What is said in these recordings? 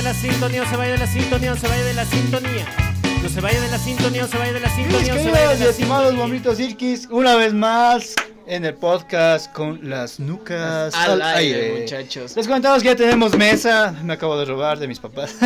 de la sintonía, no se vaya de la sintonía, no se vaya de la sintonía. No se vaya de la sintonía, no se vaya de la sintonía, de Queridos y estimados bombitos Irkis, una vez más en el podcast con las nucas Al al, aire, aire. muchachos. Les comentamos que ya tenemos mesa, me acabo de robar de mis papás.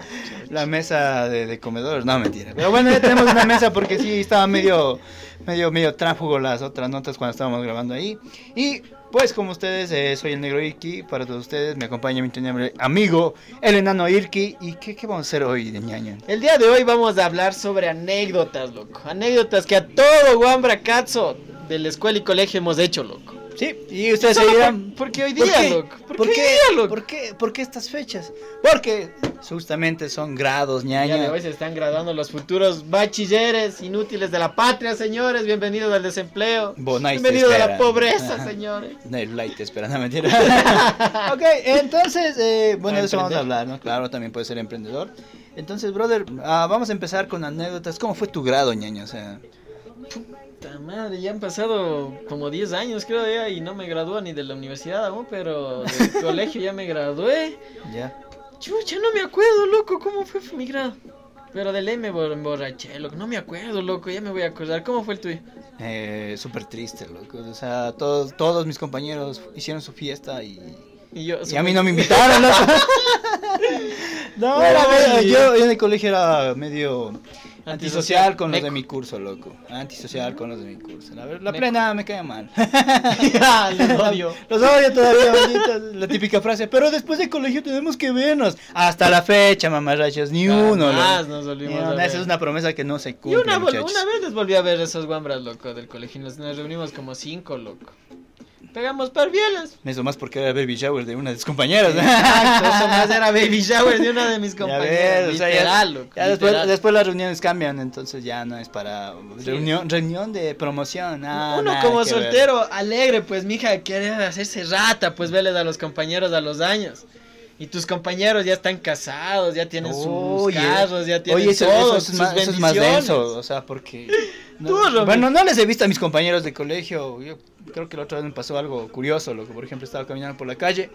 la mesa de, de comedor, no mentira. Pero bueno, ya tenemos una mesa porque sí estaba medio, medio, medio tráfugo las otras notas cuando estábamos grabando ahí. Y pues como ustedes, eh, soy el negro Irki, para todos ustedes me acompaña mi tenible amigo, el enano Irki. ¿Y qué, vamos a hacer hoy de ñaño? El día de hoy vamos a hablar sobre anécdotas, loco. Anécdotas que a todo Wambra Katso de la escuela y colegio hemos hecho, loco. Sí, y ustedes se dirán, por- porque hoy ¿por día, qué? loco. ¿Por, ¿Por qué, qué? hoy día, loco? ¿Por qué? ¿Por qué estas fechas? Porque justamente son grados, El día de ñaña. hoy se están graduando los futuros bachilleres inútiles de la patria, señores. Bienvenidos al desempleo. Bonai Bienvenidos a la pobreza, Ajá. señores. El light te espera, no mentira. ok, entonces, eh, bueno, de eso vamos a hablar, ¿no? Claro, también puede ser emprendedor. Entonces, brother, ah, vamos a empezar con anécdotas. ¿Cómo fue tu grado, ñaña? O sea, Puta madre, ya han pasado como 10 años, creo ya, y no me gradúo ni de la universidad aún, pero del colegio ya me gradué. ya. Chucha, no me acuerdo, loco, cómo fue mi grado. Pero de ley me bor- emborraché, loco. No me acuerdo, loco, ya me voy a acordar. ¿Cómo fue el tuyo? Eh, súper triste, loco. O sea, todos, todos mis compañeros hicieron su fiesta y, Y yo. y a mí no me invitaron, loco. no, era medio- yo, yo en el colegio era medio antisocial con los de mi curso, loco. Antisocial con los de mi curso. La, la plena me cae mal. Los odio. Los odio todavía, malditos. La típica frase, pero después del colegio tenemos que vernos. Hasta la fecha, mamarrachos, ni uno. Jamás loco. nos volvimos uno. a ver. Esa es una promesa que no se Y cumple, una, vol- muchachos. una vez les volví a ver esos guambras, loco, del colegio. Nos, nos reunimos como cinco, loco. Pegamos parvielas. Eso más porque era baby shower de una de tus compañeras. Exacto, eso más era baby shower de una de mis compañeras. ves, o sea, ya- literal, loco. Ya después, las reuniones cambian, entonces ya no es para reunión, reunión de promoción. ah, Uno nada como ver. soltero, alegre, pues mija, quiere hacerse rata, pues veles a los compañeros a los años. Y tus compañeros ya están casados, ya tienen sus carros, ya tienen Oye, eso, todo, eso es sus más, eso es más denso, o sea, porque... no- Tú, Romy. bueno, no les he visto a mis compañeros de colegio, yo creo que la otra vez me pasó algo curioso, lo que por ejemplo estaba caminando por la calle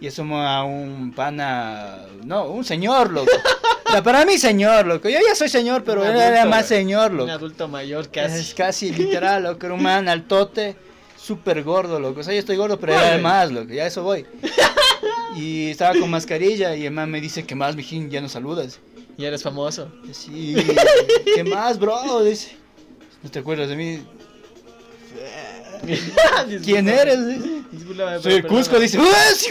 y asomo a un pana, no, un señor, loco. O sea, para mí señor, loco, yo ya soy señor, pero Un él era más señor, Un loco. adulto mayor Es casi. casi literal, loco, era un man altote, súper gordo, loco. O sea, yo estoy gordo, pero era más, loco, ya eso voy. Y estaba con mascarilla y man me dice, ¿qué más, mijín? Ya no saludas. Y eres famoso. Sí, ¿qué más, bro? Dice, ¿no te acuerdas de mí? ¿Quién eres? Dice. Soy el Cusco, dice, ¡Ah, sí!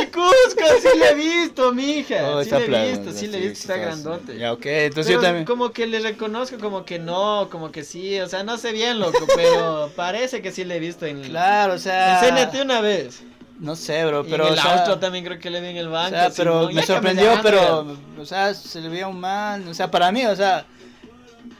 El Cusco, sí le he visto, mija. Oh, sí le he plano, visto, sí le he visto, está grandote. Ya, ok, entonces Pero yo también. Como que le reconozco, como que no, como que sí, o sea, no sé bien, loco, pero parece que sí le he visto en Claro, o sea. Enséñate una vez. No sé, bro, Y pero. en o el sea, auto también creo que le vi en el O banco. sea, pero Simón, me sorprendió, pero, o sea, se le veía un man, o sea, para mí, o sea,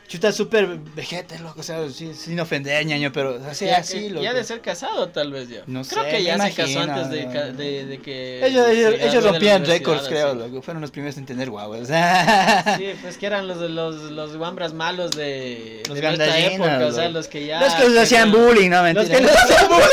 chuta súper vejete, loco, o sea, sin ofender, ñaño, pero, o sea, sí, así, loco. ya de ser casado, tal vez ya. No creo sé, que ya me se casó imagino, antes de, no. de, de que. Ellos, ellos, ellos rompían récords, creo, loco, fueron los primeros en tener guaguas. Sí, pues que eran los los, los guambras malos de, Los de gandallinas, época, o sea, loco. los que ya. Los que les hacían bullying, no, mentira. Los que les hacían bullying.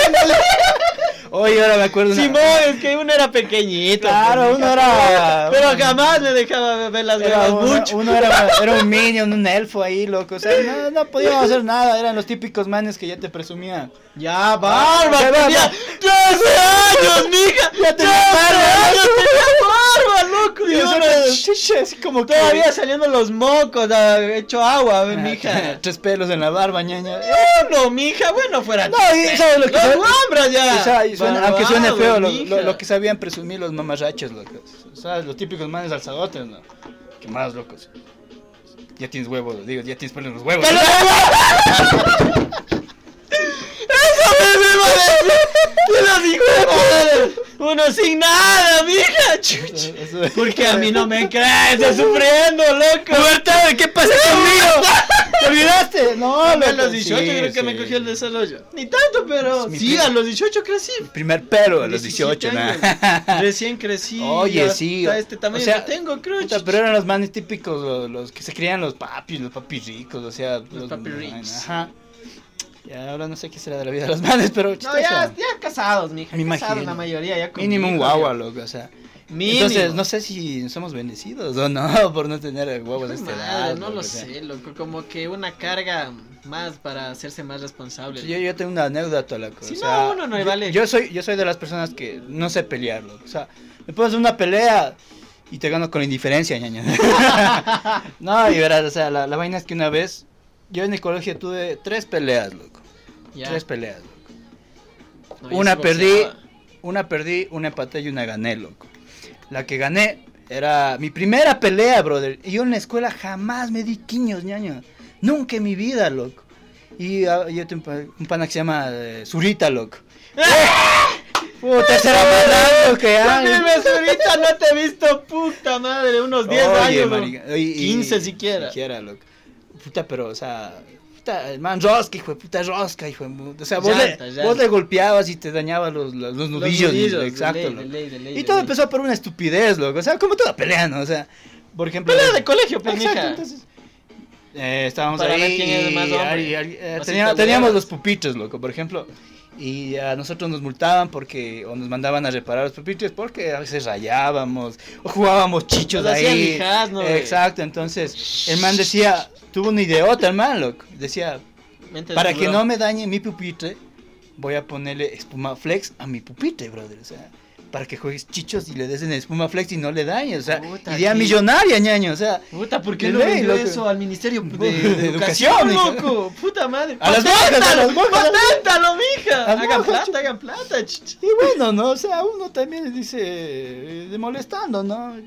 Oye, ahora me acuerdo una- Simón, es que uno era pequeñito. Claro, pues, uno mija, era- Pero jamás me dejaba ver las huevas uno, mucho. uno era, era un minion, un elfo ahí, loco. O sea, no, no podíamos hacer nada. Eran los típicos manes que ya te presumían. Ya, barba, ya, tenía barba. 13 años, mija. Ya tenía 13 barba, años, tenía barba, loco. Y uno así como que- todavía saliendo los mocos, hecho agua, ve, Ah, mija. Tres pelos en la barba, ñaña. No, mija, bueno, fuera. No, y ¿sabes lo que Los ya. Suena- aunque suene feo, lo, lo- lo que sabían presumir los mamarrachos, loco. O sea, los típicos manes alzadotes, ¿no? ¿Qué más, locos? Ya tienes huevos, digo, ya tienes pelo en los huevos. Eso me iba a decir. Los hijos de madre. Uno sin nada, mija. Chuch. Porque a mí no me crees, estoy sufriendo, loco. Pubertad, ¿qué pasa conmigo? ¿Te olvidaste? No, a loco, los 18 sí, creo que me cogió el desarrollo. Ni tanto, pero mi sí, a los 18 crecí. Primer pelo a los 18, 17 ¿no? años. Recién crecí. Oye, sí. este tamaño o sea, que tengo, creo. Puta, pero eran los manes típicos, los, los que se creían los papis, los papis ricos, o sea. Los, papi ricos. Ajá. Y ahora no sé qué será de la vida de los manes, pero No, chistoso. ya, ya casados, mija. Me casados imagino. la mayoría, ya con Mínimo un guagua, ya. loco, o sea. Mínimo. Entonces, no sé si somos bendecidos o no por no tener huevos de esta edad. no o lo sea. sé, loco. Como que una carga más para hacerse más responsable. Sí, Yo, yo tengo una anécdota, loco. Si o no, sea, uno no yo- vale. Yo soy, yo soy de las personas que no sé pelear, loco. O sea, me pones una pelea y te gano con indiferencia, ñaña. no, y verás, o sea, la, la vaina es que una vez, yo en el colegio tuve tres peleas, loco. Ya. Tres peleas, loco. No, una perdí, una perdí, una empaté y una gané, loco. La que gané era mi primera pelea, brother. Y yo en la escuela jamás me di quiños, ñaño. Nunca en mi vida, loco. Y ah, yo tengo un pa- un pana que se llama eh, Zurita, loco. Puta, será más largo que hay. Dime, ahorita no te he visto, puta madre, unos 10 Oye, años. marica, y- y- 15 siquiera. Siquiera, loco. Puta, pero, o sea, puta, el man rosca, hijo de puta rosca, hijo de puta. O sea, vos, Llanta, le, llanta. vos le golpeabas y te dañabas los, los, los Los nudillos. exacto, ley, loco. de ley, de ley, Y todo empezó por una estupidez, loco. O sea, como toda pelea, ¿no? O sea, por ejemplo. Pelea de colegio, pues, Exacto, mija. entonces. eh, estábamos Para ahí. ver quién es el más hombre. y- y- eh, teníamos los pupitres, loco, por ejemplo. Y a nosotros nos multaban porque, o nos mandaban a reparar los pupitres porque a veces rayábamos, o jugábamos chichos Nos ahí. hijas, ¿no? Exacto, entonces el man decía, tuvo una idiota el man, loco. Decía, para que no me dañe mi pupitre, voy a ponerle espuma flex a mi pupitre, brother. O sea, para que juegues chichos y le des en espuma flex y no le dañes. O sea, Puta, idea qué- millonaria, ñaño. O sea, Puta, ¿por qué no ley, vendió loco. eso al Ministerio de, De- de de Educación, loco? Puta madre. A las monjas, a las monjas. ¡Paténtalo, mija! Hagan plata, hagan plata. Y bueno, ¿no? O sea, uno también dice, eh, molestando, ¿no?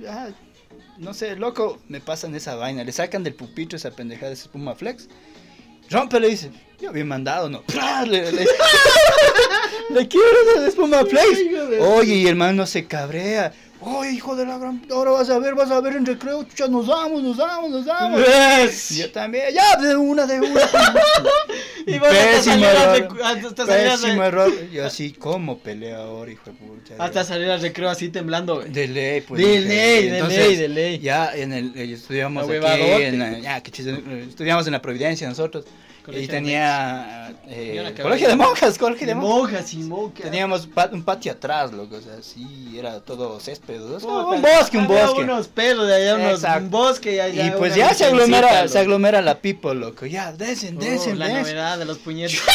No sé, loco, me pasan esa vaina. Le sacan del pupitre esa pendejada de espuma flex. Rompe, le dice, yo bien mandado, ¿no? Le, le, le espuma de- Oye, y el man no se cabrea. Oye, hijo de la gran... Ahora vas a ver, vas a ver en recreo, chucha, nos damos, nos damos, nos damos. Y yo también, ya, de una, de una. Y Pésimo error. hasta Pésimo error. Yo así, ¿cómo pelea ahora, hijo de puta? Hasta salir al recreo así temblando, güey. De ley, pues. De ley, de ley, de ley. Ya en el, eh, estudiamos aquí, en la- ya, eh, estudiamos en la Providencia nosotros. Colegio y tenía, eh, colegio de monjas, colegio de De monjas. monjas y monjas. Teníamos un patio atrás, loco, o sea, sí, era todo césped, o sea, un bosque, un había bosque. unos pelos de allá, unos, un bosque y allá. y pues ya se aglomera, loco. se aglomera la people, loco, ya, desen, Oh, desen, la desen. novedad de los puñetes.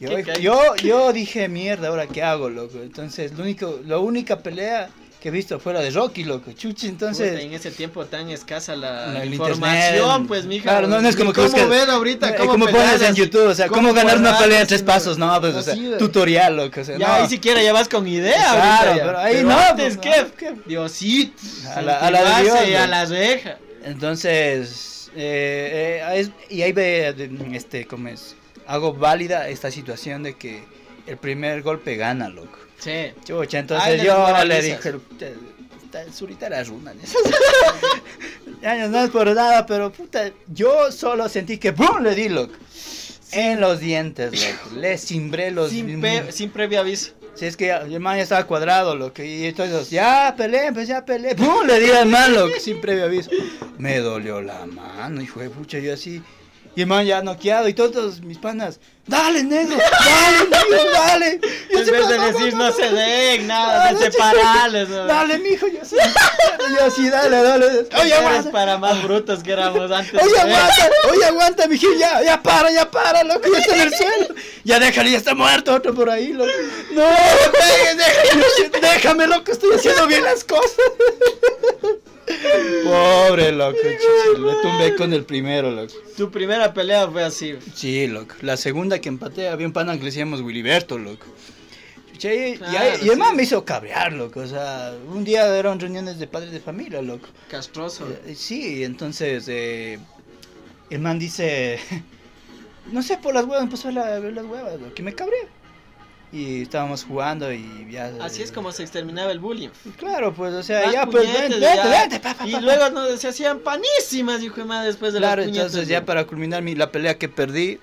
Yo, yo dije, mierda, ¿ahora qué hago, loco? Entonces, lo único, la única pelea que he visto fue la de Rocky, loco, chuchi, entonces... Puta, en ese tiempo tan escasa la, información, internet. pues, mija. Claro, no, no es como que ¿Cómo ver ahorita? Eh, ¿Cómo como pones en? YouTube, o sea, cómo, ganar una pelea en tres pasos, no, pues, o sea, tutorial, loco, o sea, Ya, no. ahí siquiera ya vas con idea Claro, ahorita pero ahí Pero no, antes, pues, no, ¿qué? Diosito. A la- a la Dios, y a güey. la reja. Entonces, eh, eh, es- y ahí ve, este, como es, hago válida esta situación de que el primer golpe gana, loco. Sí. Chucha, Ay, entonces de yo le dije, "Puta, esta Zurita la runa. Ya, no es por nada, pero puta, yo solo sentí que ¡pum! le di, loco. En los dientes, loco. Le cimbré los... Sin, pe- sin previo aviso. Si es que el man ya estaba cuadrado, loco. Y entonces, ya peleé, pues ya peleé. ¡Pum! Le di al man, loco, sin previo aviso. Me dolió la mano, hijo de pucha, yo así. Y el man ya noqueado y todos mis panas. Dale, negro, dale, negro, dale. Y En vez de "No, no, decir no, se no". den, nada, Dale, de sí, separarles. Dale, mijo, yo así. Yo así, dale, dale. Oye, aguanta. para más brutos que éramos antes. Oye, ¿eh? aguanta, oye, aguanta, mijo, ya, ya para, ya para, loco, ya está en el suelo. Ya déjale, ya está muerto otro por ahí, loco. No, déjame, loco, estoy haciendo bien las cosas. Pobre, loco, le tumbé con el primero, loco. Tu primera pelea fue así. Sí, loco. La segunda que empaté, había un pana que le decíamos Wiliberto, loco. Che, y, Claro, y el man sí. me hizo cabrear, loco. O sea, un día eran reuniones de padres de familia, loco. Castroso. Eh, Sí, entonces eh, el man dice, no sé, por las huevas, empezó a ver las huevas, loco, que me cabré. Y estábamos jugando y ya... Así eh, es como se exterminaba el bullying. Claro, pues, o sea, Más ya, pues, vente, ya. vente, vente, pa, pa, Y pa, luego pa. no, se hacían panísimas, hijo de madre, después de Claro, las puñetes. entonces ya para culminar mi, la pelea que perdí,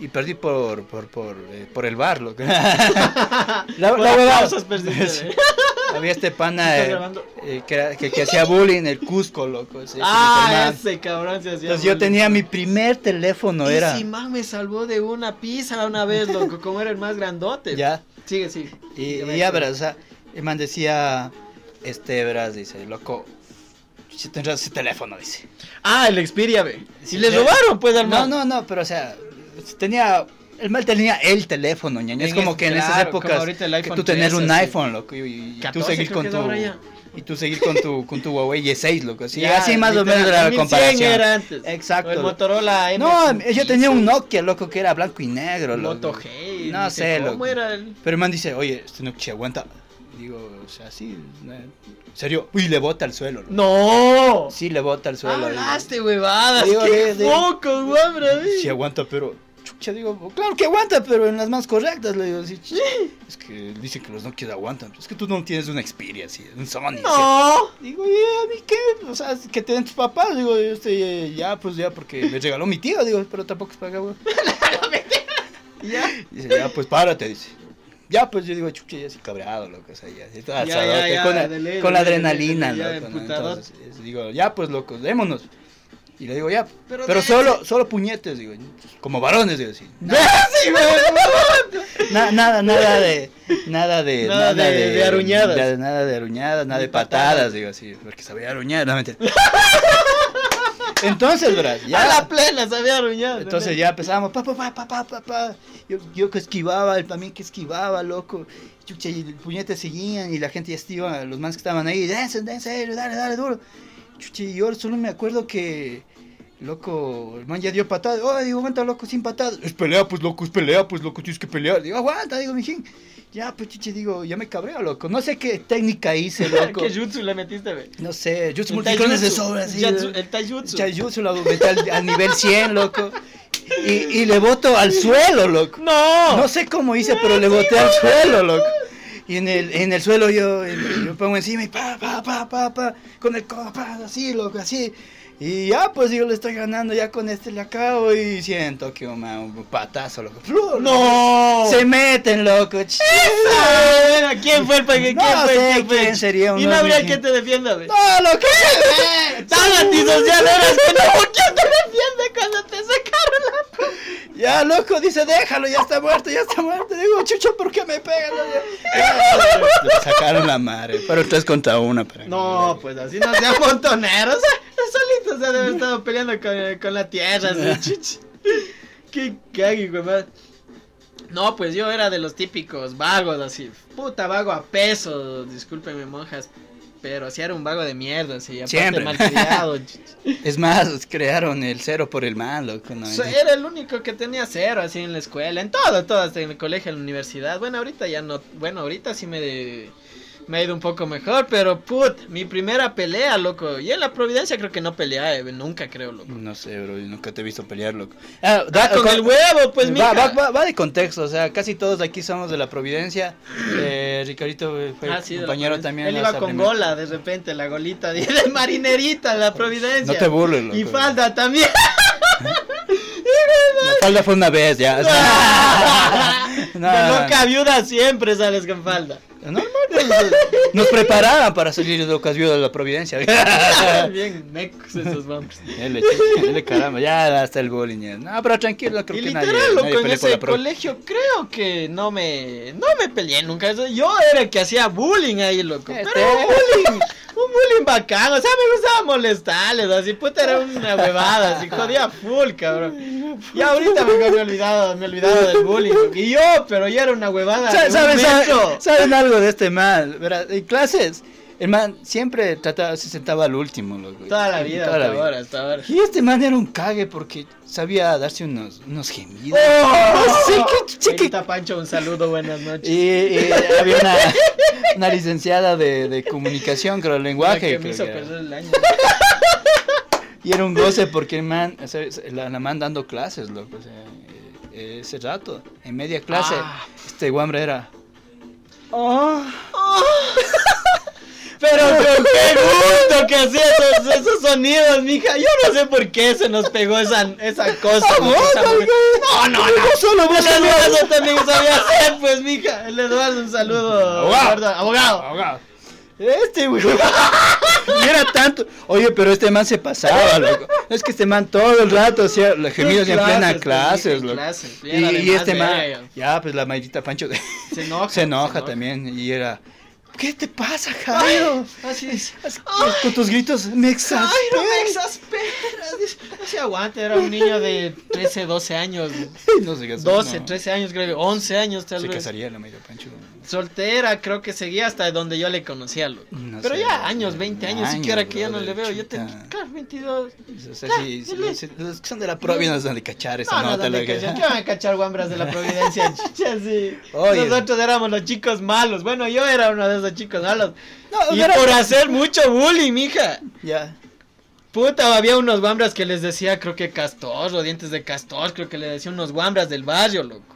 y perdí por, por, por, eh, por el bar, loco. la, Por la huevada- aplausos perdiste. ¿eh? Había este pana ¿Estás eh, eh, que, que, que hacía bullying, el Cusco, loco. ese- Ah, ese cabrón se hacía. Entonces yo tenía mi primer teléfono, Y era... si me salvó de una pizza una vez, loco, como era el más grandote. Ya, Sigue, sigue. y, Ya y ya verás, o sea, el man decía, este, verás, dice, loco, si tendrás ese teléfono, dice. Ah, el Xperia, ve. Y le robaron, pues, al No, no, no, pero o sea, tenía... El mal tenía el teléfono, ñaño. Es como que en esas épocas que tú tener un 13, sí. iPhone, loco, y, tú 14 seguir con tu y tú seguir con tu con tu Huawei Y6, loco. Sí, Ya, así más o menos era la 1100 comparación. era antes. Exacto. O el Motorola M. No, yo tenía un Nokia, loco, que era blanco y negro, loco. Moto G. No sé, cómo loco. era el. Pero el man dice, oye, este Nokia aguanta. Digo, o sea, sí, eh, en serio. Uy, le bota al suelo. loco. ¡No! Sí, le bota al suelo. Hablaste, huevadas. Digo, ¡Qué de- de- foco, guambra! Sí aguanta, pero... Digo, claro que aguanta, pero en las más correctas, le digo, es que dicen que los Nokia aguantan. Es que tú no tienes una Xperia, así, un Sony. así. ¡No! Digo, ¿y a mí qué? O sea, que te den tus papás. Digo, yo estoy, eh, ya, pues ya, porque me regaló mi tío, digo, pero tampoco es para güey. Ya. Dice, ya, pues párate, dice. Ya, pues yo digo, chucha, ya así cabreado, loco, o sea, ya, ya, todo Ya, asadote, ya, ya, con, la, adrenalina, loco, ¿no? Entonces, es- digo, ya, pues, loco, démonos. Y le digo, ya, Pero pero, de- solo, solo puñetes, digo, como varones, digo, así. Na- nada, nada de, nada de, Nada de- de aruñadas. nada, nada de aruñadas, nada Ni de patadas, patadas. digo así, porque sabía aruñar, no mentira. Entonces, A ya, la plena, se había arruinado. entonces ya empezamos, pa, pa, pa, pa, pa, pa, pa. Yo, yo que esquivaba, él también que esquivaba, loco. Chucha, y el puñete seguían y la gente ya estaba, los manes que estaban ahí, dense, dense, dale, dale, duro. Chucha, y yo solo me acuerdo que, loco, el man ya dio patada. Oh, digo, aguanta, loco, sin patada. Es pelea, pues, loco, es pelea, pues, loco, tienes que pelear. Digo, aguanta, digo, mijín. Ya, pues, chiche, digo, ya me cabreo, loco. No sé qué técnica hice, loco. ¿Qué jutsu le metiste, ve? No sé, jutsu El multiclones de sobra. Jatsu- El taijutsu. Taijutsu lo aumenté al, al nivel 100, loco. Y, y le boto al suelo, loco. ¡No! No sé cómo hice, pero le boté al suelo, loco. Y en el, en el suelo yo, yo pongo encima y pa, pa, pa, pa, pa, con el codo, pa, así, loco, así. Y ya, pues yo le estoy ganando, ya con este le acabo y siento que un, un patazo, loco. ¡Flu! ¡No! Se meten, loco. Ah, ¿Quién fue el pa- ¿Quién No fue? sé ¿Quién quién sería Y uno no habría quien te defienda, ve. No, loco. Tan antisocial eras que no. ¿Quién te defiende cuando te sacaron la Ya, loco, dice, déjalo, ya está muerto, ya está muerto. Digo, chucho, ¿por qué me pegan? Le sacaron la madre. Pero tres contra una. Pero... No, pues así no sea montonero. O sea, de haber estado peleando con, con la tierra. así. Qué cague, güey. No, pues yo era de los típicos vagos, así. Puta vago a peso. Discúlpenme, monjas. Pero sí era un vago de mierda, así. Aparte Siempre. malcriado. Es más, crearon el cero por el mal, loco. era el único que tenía cero así en la escuela, en todo, todo, hasta en el colegio, en la universidad. Bueno, ahorita ya no, bueno, ahorita sí me, de- me ha ido un poco mejor, pero put, mi primera pelea, loco. Y en la Providencia creo que no peleé, nunca creo, loco. No sé, bro, nunca te he visto pelear, loco. Ah, Ah, da- con con- el huevo, pues va, mija. va, va- va de contexto, o sea, casi todos aquí somos de la Providencia. Eh, Ricardito eh, fue Ah, sí, de compañero también. Él iba con gola, de repente, la golita de, de marinerita, la Providencia. No te burles, loco. Y falda también. La falda fue una vez, ya. no, de no, loca viuda siempre sales con falda. Pues, nos preparaban para salir de locas viudas de la Providencia. Bien mecos esos vamos. Dele caramba, ya hasta el bullying. ya. No, pero tranquilo, creo Y que literal, nadie, nadie loco, en pelea por ese colegio creo que no me, no me peleé nunca. Yo era el que hacía bullying ahí, loco. Este- Pero bullying, un bullying bacán. O sea, me gustaba molestarles, así, puta, era una huevada, así, jodía full, cabrón. Y ahorita me, me he olvidado, me he olvidado del bullying. Y yo, pero ya era una huevada. de Sa- un ¿Saben, saben, metro. saben algo de este man? Verá, En clases, el man siempre trataba, se sentaba al último. loco. Toda la vida, Toda la hasta vida. ahora, hasta ahora. Y este man era un cague porque sabía darse unos, unos gemidos. ¡Oh! No sé qué, Señorita Pancho, un saludo, buenas noches. Y, y había una, una licenciada de, de comunicación, creo, La lenguaje. que me hizo que perder el año. Y era un goce porque el man, o sea, la, la man dando clases, loco. O sea, eh, ese rato, en media clase, Ah. este guambre era. "Oh". Pero con qué gusto que hacía esos, esos sonidos, mija. Yo no sé por qué se nos pegó esa, esa cosa. Ah, vos, esa. No, no, no. Vos solo, vos El. Eduardo también sabía hacer, pues, mija. El Eduardo, un saludo. Abogado. Abogado. Este, güey. Y era tanto. Oye, pero este man se pasaba, loco. Es que este man todo el rato hacía los gemidos en plena Clases, pues, loco. clases. Y, este man, ya, pues la maldita Pancho de- Se enoja. se enoja también. Y era. ¿Qué te pasa, Jairo? Así es. Con tus gritos me exasperas. Jairo, me exasperas. No se aguanta, era un niño de 13, 12 años. No se casó, 12, no. 13 años, creo que 11 años tal Se vez. casaría la medio Pancho. Soltera, creo que seguía hasta donde yo le conocía. No Pero sé, ya años, 20 años, años, siquiera que ya no le veo. Yo chuta. tenía, claro, 22. O sea, Claro, sí, sí, los que son de la provincia no se de cachar esa No, no, nota. ¿dónde la que- cachar? ¿Qué van a cachar guambras de la Providencia? Chucha, sí. Oye. Nosotros éramos los chicos malos. Bueno, yo era uno de esos chicos malos. No, Y pero- por hacer mucho bullying, mija. Ya. Puta, había unos guambras que les decía, creo que castor o dientes de castor, creo que le decía unos guambras del barrio, loco.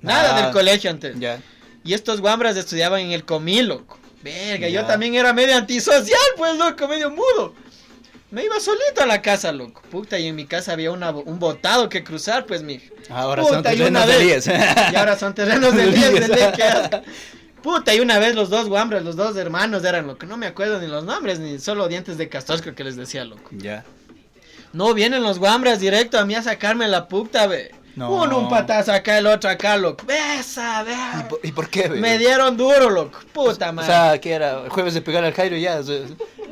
Nada Ah, del colegio antes. Ya. Y estos guambras estudiaban en el comí, loco. Verga, yo también era medio antisocial, pues, loco, medio mudo. Me iba solito a la casa, loco. Puta, y en mi casa había una, un botado que cruzar, pues, mija. Ahora Puta, son y terrenos de vez- Elías. Y ahora son terrenos de Elías. Elías, de ley, qué asco. Puta, y una vez los dos guambras, los dos hermanos eran lo que no me acuerdo ni los nombres, ni solo dientes de castor, creo que les decía, loco. Ya. No, vienen los guambras directo a mí a sacarme la puta, ve. No. Uno un patazo acá, el otro acá, loco. Besa, ve. ¿Y por, y por qué, ve? Me dieron duro, loco. Puta O madre. sea, que era jueves de pegar al Jairo ya. o sea,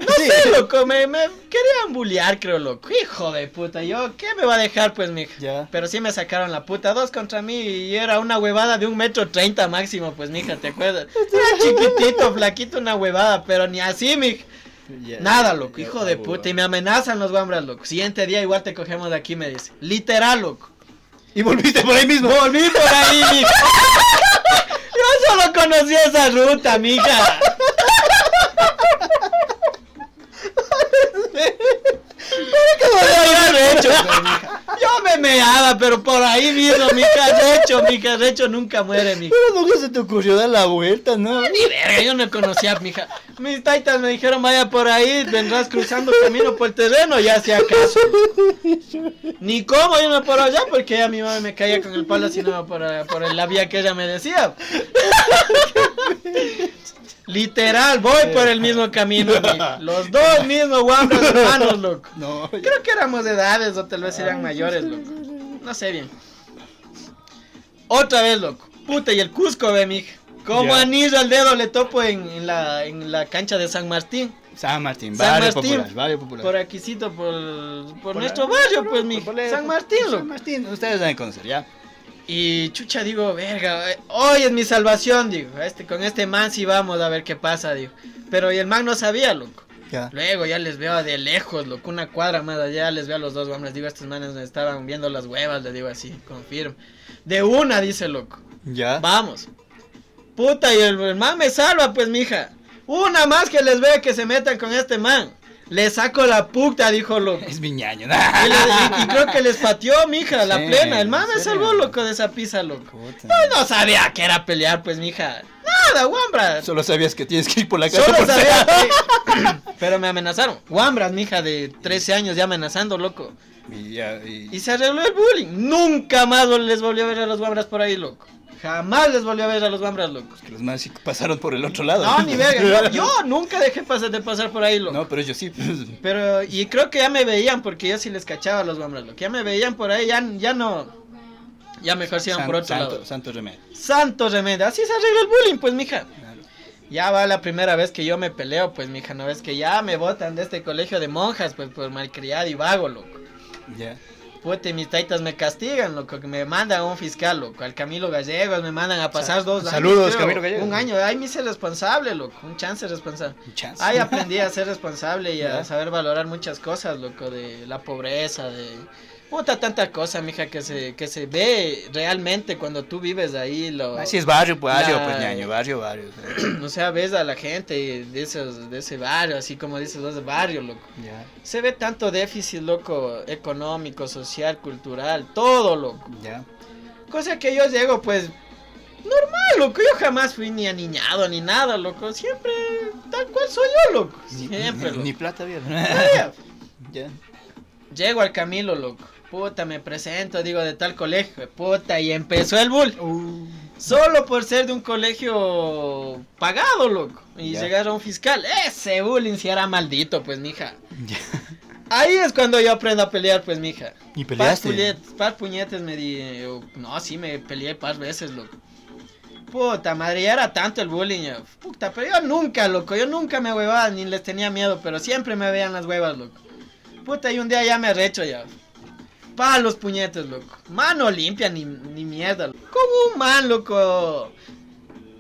no sé, loco, me, me querían bullear, creo, loco. Hijo de puta, yo, ¿qué me va a dejar, pues, mija? Ya. Pero sí me sacaron la puta, dos contra mí y era una huevada de un metro treinta máximo, pues, mija, ¿te acuerdas? Era chiquitito, flaquito, una huevada, pero ni así, mija. Ya, Nada, loco, hijo de puta. Y me amenazan los guambras, loco. Siguiente día igual te cogemos de aquí, me dice. Literal, loco. Y volviste por ahí mismo. Volví por ahí, mija. Yo solo conocí esa ruta, mija. Yo recho, yo me meaba, pero por ahí mismo, mija, recho, mija, recho nunca muere, mija. Pero nunca se te ocurrió dar la vuelta, ¿no? Ni verga, yo no conocía, mija. Mis taitas me dijeron, vaya por ahí, vendrás cruzando camino por el terreno, ya si acaso. Ni cómo irme por allá, porque ya mi mamá me caía con el palo, sino por, por la vía que ella me decía. Literal, voy por el mismo camino. Los dos mismos guambras hermanos, loco. No, ya. Creo que éramos de edades o tal vez eran mayores, loco. No sé bien. Otra vez, loco. Puta, y el Cusco, ve, mija. Como Ya. anillo al dedo le topo en, en la, en la cancha de San Martín. San Martín, San barrio Martín. popular, barrio popular. Por aquícito, por, por, Por nuestro barrio, por- pues, por- San Martín, San loco. Martín, ustedes deben conocer, ya. Y chucha, digo, verga, hoy es mi salvación, digo. Este, con este man sí vamos a ver qué pasa, digo. Pero y el man no sabía, loco. Ya. Luego ya les veo de lejos, loco, una cuadra más allá, les veo a los dos hombres, digo, estos manes me estaban viendo las huevas, les digo así, confirmo. De una, dice loco, Ya. vamos. Puta, y el, el man me salva, pues, mija. Una más que les vea que se metan con este man. Le saco la puta, dijo loco. Es mi ñaño. Y, le- y- y creo que les pateó, mija, la plena. El man me ¿en serio? salvó, loco, de esa pizza, loco. Puta. Yo no sabía que era pelear, pues, mija. Nada, guambra. Solo sabías que tienes que ir por la calle. Solo por sabía que... Pero me amenazaron. Guambras, mija, de 13 años ya amenazando, loco. Y ya, y- Y se arregló el bullying. Nunca más les volvió a ver a los guambras por ahí, loco. Jamás les volvió a ver a los guambras, loco. que los más sí pasaron por el otro lado. No, ni verga. Yo, yo nunca dejé pasar de pasar por ahí, loco. No, pero ellos sí. Pero, y creo que ya me veían, porque yo sí les cachaba a los guambras, loco. Ya me veían por ahí, ya, ya no. Ya mejor se iban San- por otro santo, lado. santo remedio. Santo remedio. Así se arregla el bullying, pues, mija. Claro. Ya va la primera vez que yo me peleo, pues, mija, no ves que ya me botan de este colegio de monjas, pues, por malcriado y vago, loco. Ya. Puta, mis taitas me castigan, loco, que me mandan a un fiscal, loco. Al Camilo Gallegos me mandan a pasar Sa- dos años. saludos, creo, Camilo Gallegos. Un año, ahí me hice responsable, loco. Un chance responsable. Un chance. Ahí aprendí a ser responsable y a saber valorar muchas cosas, loco, de la pobreza, de... Puta, tanta cosa, mija, que se, que se ve realmente cuando tú vives ahí, lo... Así es barrio, barrio, La- pues ñaño, barrio, barrio. O sea, ves a la gente de, esos, de ese barrio, así como dices de barrio, loco. Se ve tanto déficit, loco, económico, social, cultural, todo, loco. ya. Cosa que yo llego, pues, normal, loco. Yo jamás fui ni aniñado ni nada, loco. Siempre tal cual soy yo, loco. Siempre, ni, loco. ni plata. Vaya. ya. Llego al Camilo, loco. Puta, me presento, digo, de tal colegio. Puta, y empezó el bull. Uh. Solo por ser de un colegio pagado, loco. Y Ya. llegar a un fiscal. Ese bullying si era maldito, pues, mija. Ahí es cuando yo aprendo a pelear, pues, mija. ¿Y Par, peleaste? puñet- par puñetes me di. No, sí, me peleé par veces, loco. Puta madre, ya era tanto el bullying. ya. Puta, pero yo nunca, loco, yo nunca me huevaba ni les tenía miedo, pero siempre me veían las huevas, loco. Puta, y un día ya me arrecho ya. Pa los puñetes, loco. Mano limpia, ni, ni mierda. loco. Como un man, loco.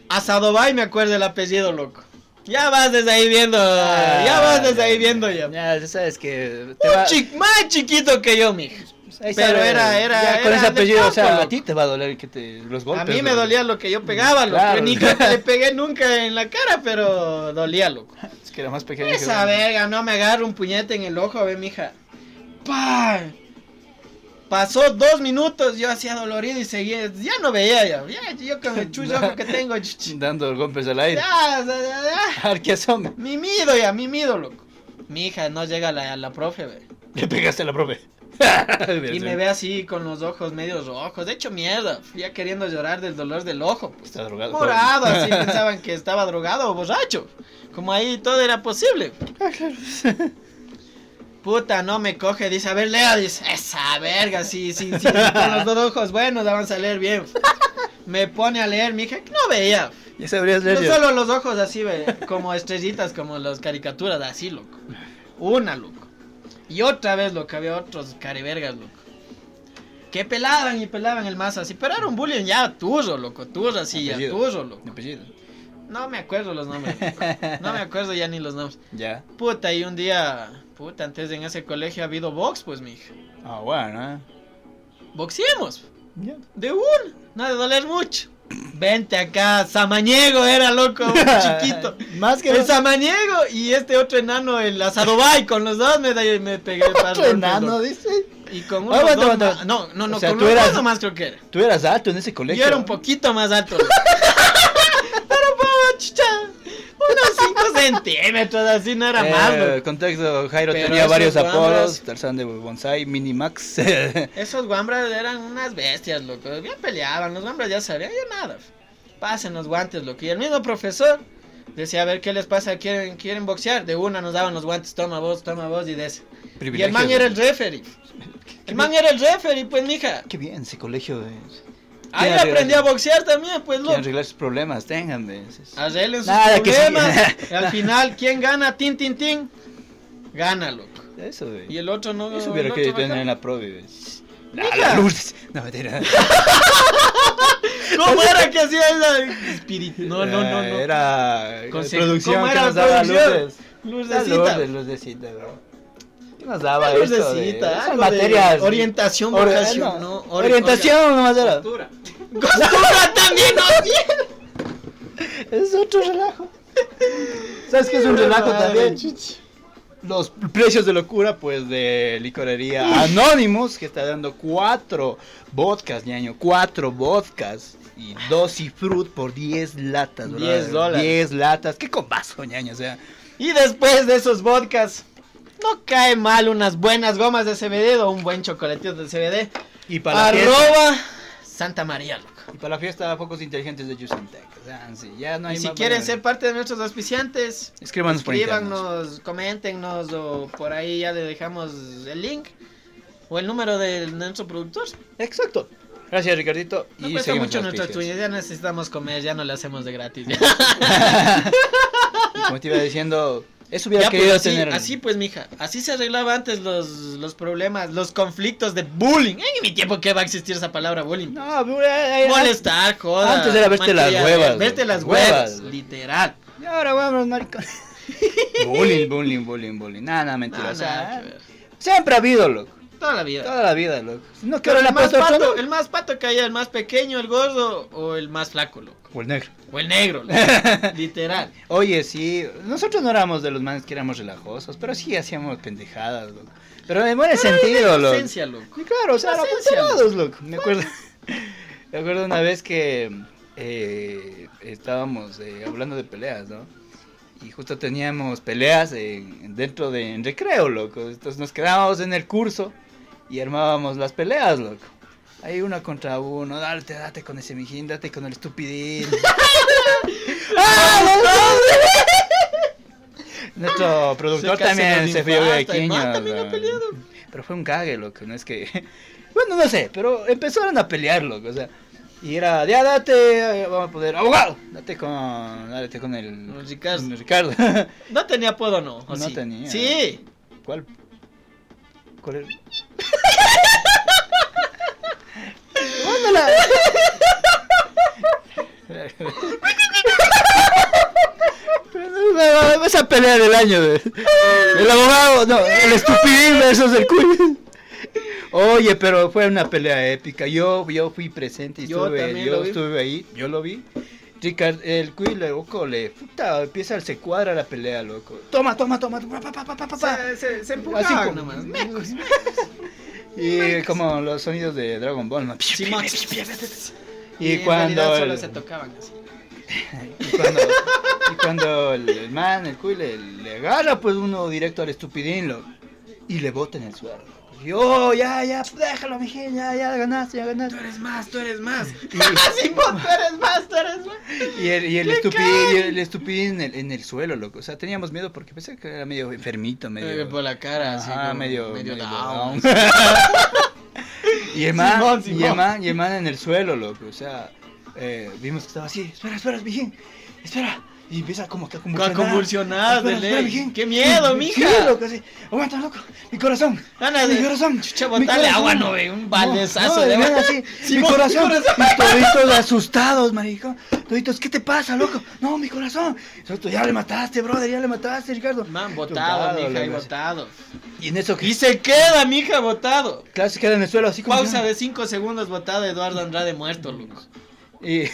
Asadobay me acuerdo el apellido, loco. Ya vas desde ahí viendo, ya vas desde ahí viendo ya. Ya, ya sabes que te Un va- más chiquito que yo, mija. ahí pero sabe, era- era- ya con era ese apellido, o sea, a ti te va a doler que te los golpes. A mí me dolía lo que yo pegaba, loco. Claro. Ni que le pegué nunca en la cara, pero dolía, loco. Es que era más pequeño. que Esa verga, no me agarra un puñete en el ojo, ve, mija. ¡Pah! Pasó dos minutos, yo hacía dolorido y seguía, ya no veía ya, ya yo con el chucho que tengo, Dando golpes al aire. ya, ya, ya, asome. mimido ya, mimido, loco. Mi hija no llega la, la profe, ve. Le pegaste a la profe. Y me ve así con los ojos medio rojos, de hecho mierda, ya queriendo llorar del dolor del ojo, pues. Está drogado. Morado, así pensaban que estaba drogado o borracho. Como ahí todo era posible. Puta, no me coge, dice, a ver, lea, dice, esa verga, sí, sí, sí, con los dos ojos buenos, la van a leer bien. Me pone a leer, mi hija, que no veía. Ya sabrías No leer. yo. solo los ojos así, ve, como estrellitas, como las caricaturas, así, loco. Una, loco. Y otra vez, loco, había otros carivergas, loco. Que pelaban y pelaban el mazo así, pero era un bullying ya tuyo, loco, tuyo así, ya tuyo, loco. Apellido. No me acuerdo los nombres. loco. No me acuerdo ya ni los nombres. Ya. Puta, y un día, puta, antes en ese colegio ha habido box, pues, mija. Ah, bueno, ¿eh? Boxeemos. De un, no de doler mucho. Vente acá, Samaniego era loco, chiquito. Más que El los Samaniego y este otro enano, el Asadobay, con los dos me, da- me pegué para otro enano, dice. Y con uno Aguanta, aguanta. No, no, no, O sea, con tú eras- nomás creo que era. Tú eras alto en ese colegio. Yo era un poquito más alto. Pero po, chicha, unos 5 centímetros, así no era Eh, más, loco. contexto, Jairo Pero tenía varios guambras- apodos. Tarzán de Bonsai, Minimax. Esos guambras eran unas bestias, loco. Bien peleaban, los guambras ya sabían, ya nada. Pasen los guantes, loco. Y el mismo profesor decía, a ver qué les pasa, quieren, quieren boxear. De una nos daban los guantes, toma vos, toma vos y de ese. Y el man era el referee. El man era el referee, pues, mija. Qué bien ese colegio. Ahí aprendí a boxear también, pues, loco. arreglar sus problemas, tengan. ves. Arreglen sus Nada, que sí. problemas. al final, ¿quién gana? Tin, tin, tin. Gana, loco. Eso, güey. Y el otro no. Eso hubiera que otro tener en la probe. La, la luz. No, mentira. ¿Cómo era que hacía esa espíritu? No, no, no, no. Era Conse- producción ¿Cómo que era nos daba luces. Lucecita. Luces, lucecita, bro. ¿Qué nos daba Una esto? de- esas algo de materias. orientación, Ori- vocación, no, ¿no? Ori- Orientación nomás era. Costura. Costura también, ¿no? Es otro relajo. ¿Sabes qué es un relajo también? Los precios de locura, pues, de licorería Anonymous, que está dando cuatro vodkas, ñaño. Cuatro vodkas. Y dos y fruit por 10 latas, bro. 10 dólares. 10 latas. ¿Qué combazo, ñaño? O sea, Y después de esos vodkas, no cae mal unas buenas gomas de CBD o un buen chocolatito de CBD. y para la Santa María, loco. Y para la fiesta, focos inteligentes de Tech. O sea, sí, ya no hay Y si quieren ser parte de nuestros auspiciantes, Escríbanos escríbanos, coméntenos o por ahí ya le dejamos el link o el número de nuestro productor. Exacto. Gracias, Ricardito. No y cuesta mucho auspicios. tweets, ya necesitamos comer, ya no le hacemos de gratis. Como te iba diciendo, eso hubiera Ya, pues, querido así, tener. así pues, mija, así se arreglaba antes los, los problemas, los conflictos de bullying. En mi tiempo que va a existir esa palabra bullying. No, Molestar, joder. Antes era verte las huevas, Verte las huevas, Huevas. literal. Y ahora vamos, maricón. bullying, bullying, bullying, bullying. Nada, mentira. No, o sea, siempre ha habido, loco. Toda la vida. Toda la vida, loco. No Pero quiero el la más, pato, el más pato que haya, el más pequeño, el gordo o el más flaco, loco. O el negro. O el negro, loco. literal. Oye, sí, nosotros no éramos de los manes que éramos relajosos, pero sí hacíamos pendejadas, loco. Pero en buen Pero sentido, la loco. inocencia, loco. Y claro, o sea, eran loco. Me acuerdo, me acuerdo una vez que eh, estábamos eh, hablando de peleas, ¿no? Y justo teníamos peleas en- dentro de en recreo, loco. Entonces nos quedábamos en el curso y armábamos las peleas, loco. Ahí uno contra uno, date, date con ese mijín, date con el estupidín. ¡Ah, Nuestro productor también se fue de peleado. Pero fue un cague, loco, no es que... Bueno, no sé, pero empezaron a pelear, loco, o sea... Y era, ya date, eh, vamos a poder, abogado, date con, date con el, Ricardo. con el Ricardo. No tenía apodo, ¿no? ¿O No sí? tenía. Sí. ¿Cuál? ¿Cuál era? Vas a pelear el año de- el abogado, no, el estupidín versus el cuy. Oye, pero fue una pelea épica. Yo, yo fui presente y Yo estuve, yo ahí, yo lo vi. Ricard, el cuy, loco, le puta, empieza, se cuadra la pelea, loco. Toma, toma, toma, toma, pa, pa, pa, pa. Se, se, se Así empujaban como- nomás. Y como los sonidos de Dragon Ball. Y cuando realidad solo el- se tocaban así. y cuando, y cuando el, el man, el cuy, le, le agarra pues uno directo al estupidín lo, y le bota en el suelo. Y, oh, ya, ya, déjalo, mijín, ya, ya ganaste, ya ganaste. Tú eres más, tú eres más. Y, Simón, tú eres más, tú eres más. y el, y el ¡Le estupidín, cae! y el estupidín en el, en el suelo, loco. O sea, teníamos miedo porque pensé que era medio enfermito, medio... Eh, Por la cara, así. Como medio, medio medio down. down. y el man, Simón, y el Simón. man, y el man en el suelo, loco, o sea, eh, vimos que estaba así, espera, espera, mijín, espera, y empieza como que a A convulsionar. convulsionar, Espera, de ley. ¡Qué miedo, mija! Sí, loco, así, aguanta, loco, mi corazón, Ana, mi corazón, chucha, mi botale agua, no, ve, un baldezazo no, de verdad, así, mi corazón, mi corazón. y toditos asustados, marico, toditos, ¿qué te pasa, loco? No, mi corazón, Nosotros, ya le mataste, brother, ya le mataste, Ricardo. Man, botado, Botado, mija, y botado. Y en eso que Y se queda, mija, botado. Claro, se queda en el suelo así como. Pausa de 5 segundos, botado Eduardo Andrade muerto, loco. Y,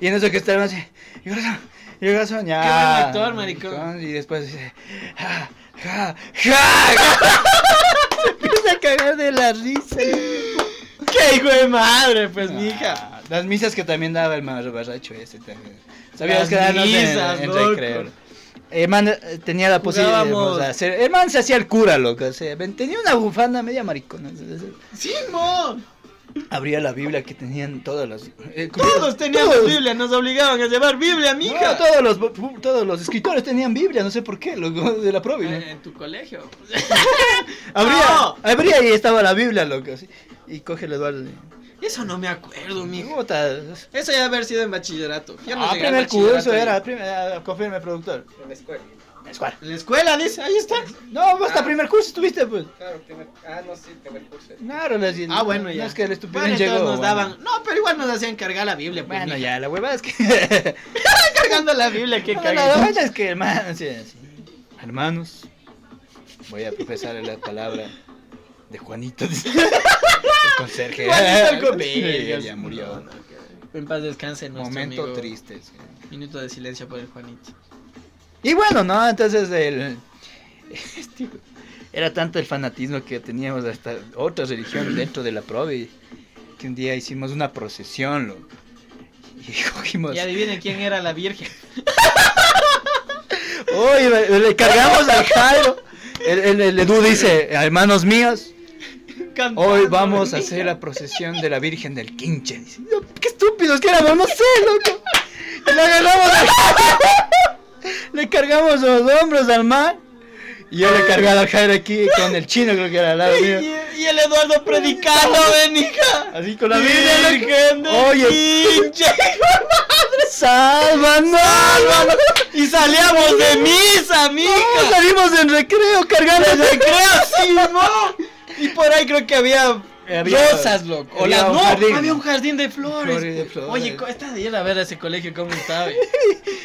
y en eso que está. Y corazón, y corazón, ya. Qué buen actor, maricón. Y después dice. Ja, ja, ja. Se empieza a cagar de la risa. ¡Qué hijo de madre, pues, mija! Ah, Las misas que también daba el más borracho ese también. Sabías Las quedarnos en, misas, en loco. recreo. El man eh, tenía la posibilidad Jugábamos. de hacer. El man se hacía el cura, loco. o sea, tenía una bufanda media maricona. ¡Simón! Abría la Biblia que tenían todas las. eh, Todos teníamos todos. Biblia, nos obligaban a llevar Biblia, No, mija. todos los, todos los escritores tenían Biblia, no sé por qué, loco, de la provi, ¿no? Eh, En tu colegio. Abría, no. abría y estaba la Biblia, loco, así. Y coge el Eduardo. y- Eso no me acuerdo, mija. Puta. Eso ya haber sido en bachillerato. Yo no Ah, primer bachillerato curso era, primer, ah, confirme, productor. En la escuela. Escuela. En la escuela, dice, ahí está. No, vos hasta Ah. primer curso estuviste, pues. Claro, primer. Ah, no, sí, primer curso. Claro, les, Ah, bueno, ya. No es que el estúpido Bueno, llegó. nos bueno. daban. No, pero igual nos hacían cargar la Biblia. Pues, Bueno, ya, la huevada es que. cargando la Biblia, que No, la huevada es que, hermano, sí, sí. Hermanos, voy a profesar la palabra de Juanito. el conserje. Juanito el Sí, ya murió. En paz descanse nuestro Momento amigo. triste. sí. Minuto de silencio por el Juanito. Y bueno, ¿no? Entonces el... este, era tanto el fanatismo que teníamos hasta otra religión dentro de la provi que un día hicimos una procesión, loco. Y cogimos... Y adivinen quién era la Virgen. Oye, le, le cargamos al Jairo. El, el, el Edu dice, hermanos míos, Cantando, hoy vamos a hacer la procesión de la Virgen del Quinche. Dice, "No, qué estúpidos que éramos, no sé, loco. Y le agarramos al Le cargamos los hombros al mar. Y yo le cargaba al Jairo aquí con el chino, creo que era al lado mío. Y, y el Eduardo predicando, ven, hija. Así con la. Virgen Oye, Quinche. sálvanos. Y salíamos de misa, No, mija. salimos en recreo cargando De recreo, Simón. Y por ahí creo que había, Había- rosas, loco. O había las no, jardín. había un jardín de flores. Flores de flores. Oye, esta de ir a ver a ese colegio cómo estaba.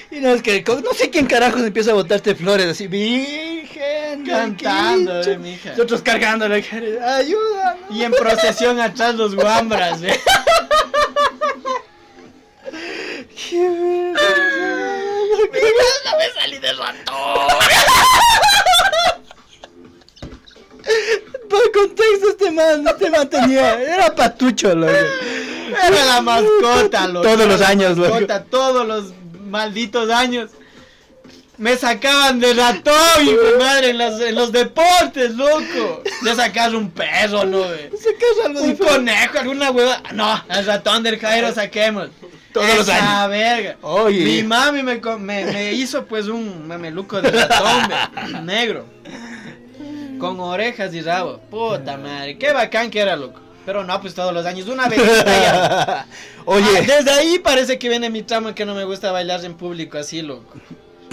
Y no, es que no sé quién carajo empieza a botarte flores así, virgen. Cantando, Quinche". eh, mija. Nosotros cargando ayuda. Y en procesión atrás los guambras, ¿eh? Qué No me salí de ratón. Por contexto, este man, este man tenía, era patucho, loco. Era la mascota, loco. Todos los años, loco. Todos los malditos años. Me sacaban de ratón, hijo madre, en, las- en los deportes, loco. De sacar un perro, ¿no? Sacas algo Un diferente. conejo, alguna hueva. No, al ratón del Jairo saquemos. Todos los años. verga. Oye. Mi mami me, me, me hizo pues un mameluco de ratón, negro. Con orejas y rabo. Puta madre, qué bacán que era, loco. Pero no, pues todos los años, una vez. Oye, Ah, desde ahí parece que viene mi trama que no me gusta bailar en público así, loco.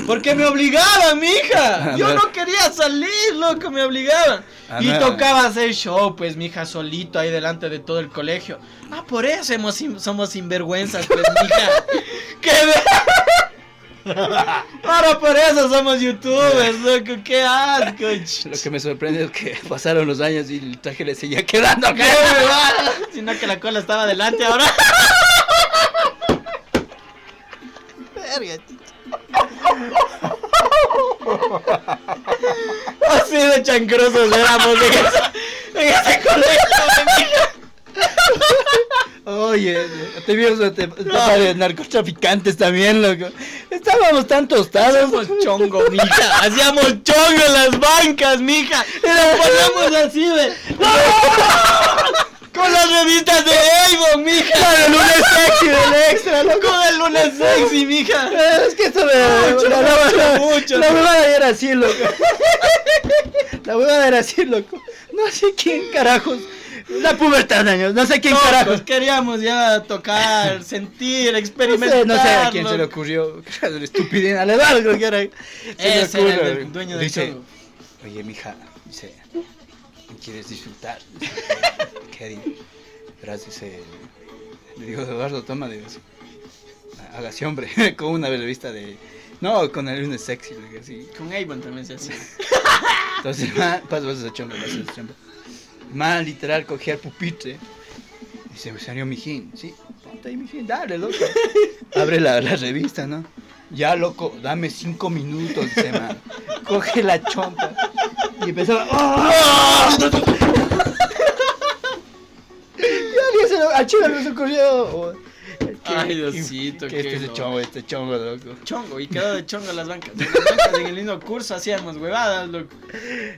Porque me obligaban, mija. Yo no. quería salir, loco, me obligaban. Y tocaba hacer show, pues, mija, solito ahí delante de todo el colegio. Ah, por eso somos sinvergüenzas, pues, mija. ¡Qué Ahora por eso somos youtubers, loco, qué asco. lo que me sorprende es que pasaron los años y el traje le seguía quedando. ¡Qué huevada! Sino que la cola estaba adelante ahora. Así de chancrosos éramos en ese, colegio. Oye, te vimos te, te de narcotraficantes también, loco. Estábamos tan tostados. Hacíamos chongo, mija. Hacíamos chongo en las bancas, mija. Y nos poníamos así de. Con las revistas de Avon, mija. Con el lunes sexy del extra, loco. Con el lunes sexy, mija. Es que esto me. Mucho, la, la- mucho, la- mucho. la huevada era así, loco. La huevada era así, loco. No sé quién carajos. La pubertad, años. No sé quién Locos, carajos. queríamos ya tocar, sentir, No experimentar. sé, no sé a quién se le ocurrió. Estupidez, alemán, creo que era. Se le Ese era el dueño del Dice, chongo. Oye, mija, dice, ¿quieres disfrutar? ¿Qué digo? Verás, dice, le digo, Eduardo, toma, digo, así, hágase hombre, con una revista de, no, con el lunes sexy, así. Con Avon también se hacía. Entonces, pasas ese chombo, pasas ese chombo. Man, literal, cogía el pupitre y se me salió mijín, sí, ponte ahí, mijín, dale, loco. Abre la, la revista, ¿no? Ya, loco, dame cinco minutos, dice, man. Coge la chompa y empezaba. ¡Oh! Y alguien se lo- al chico le se ocurrió. Ay, Diosito, que qué este es chongo, este chongo, loco. Chongo, y quedó de chongo en las bancas. En las bancas en el mismo curso hacíamos huevadas, loco.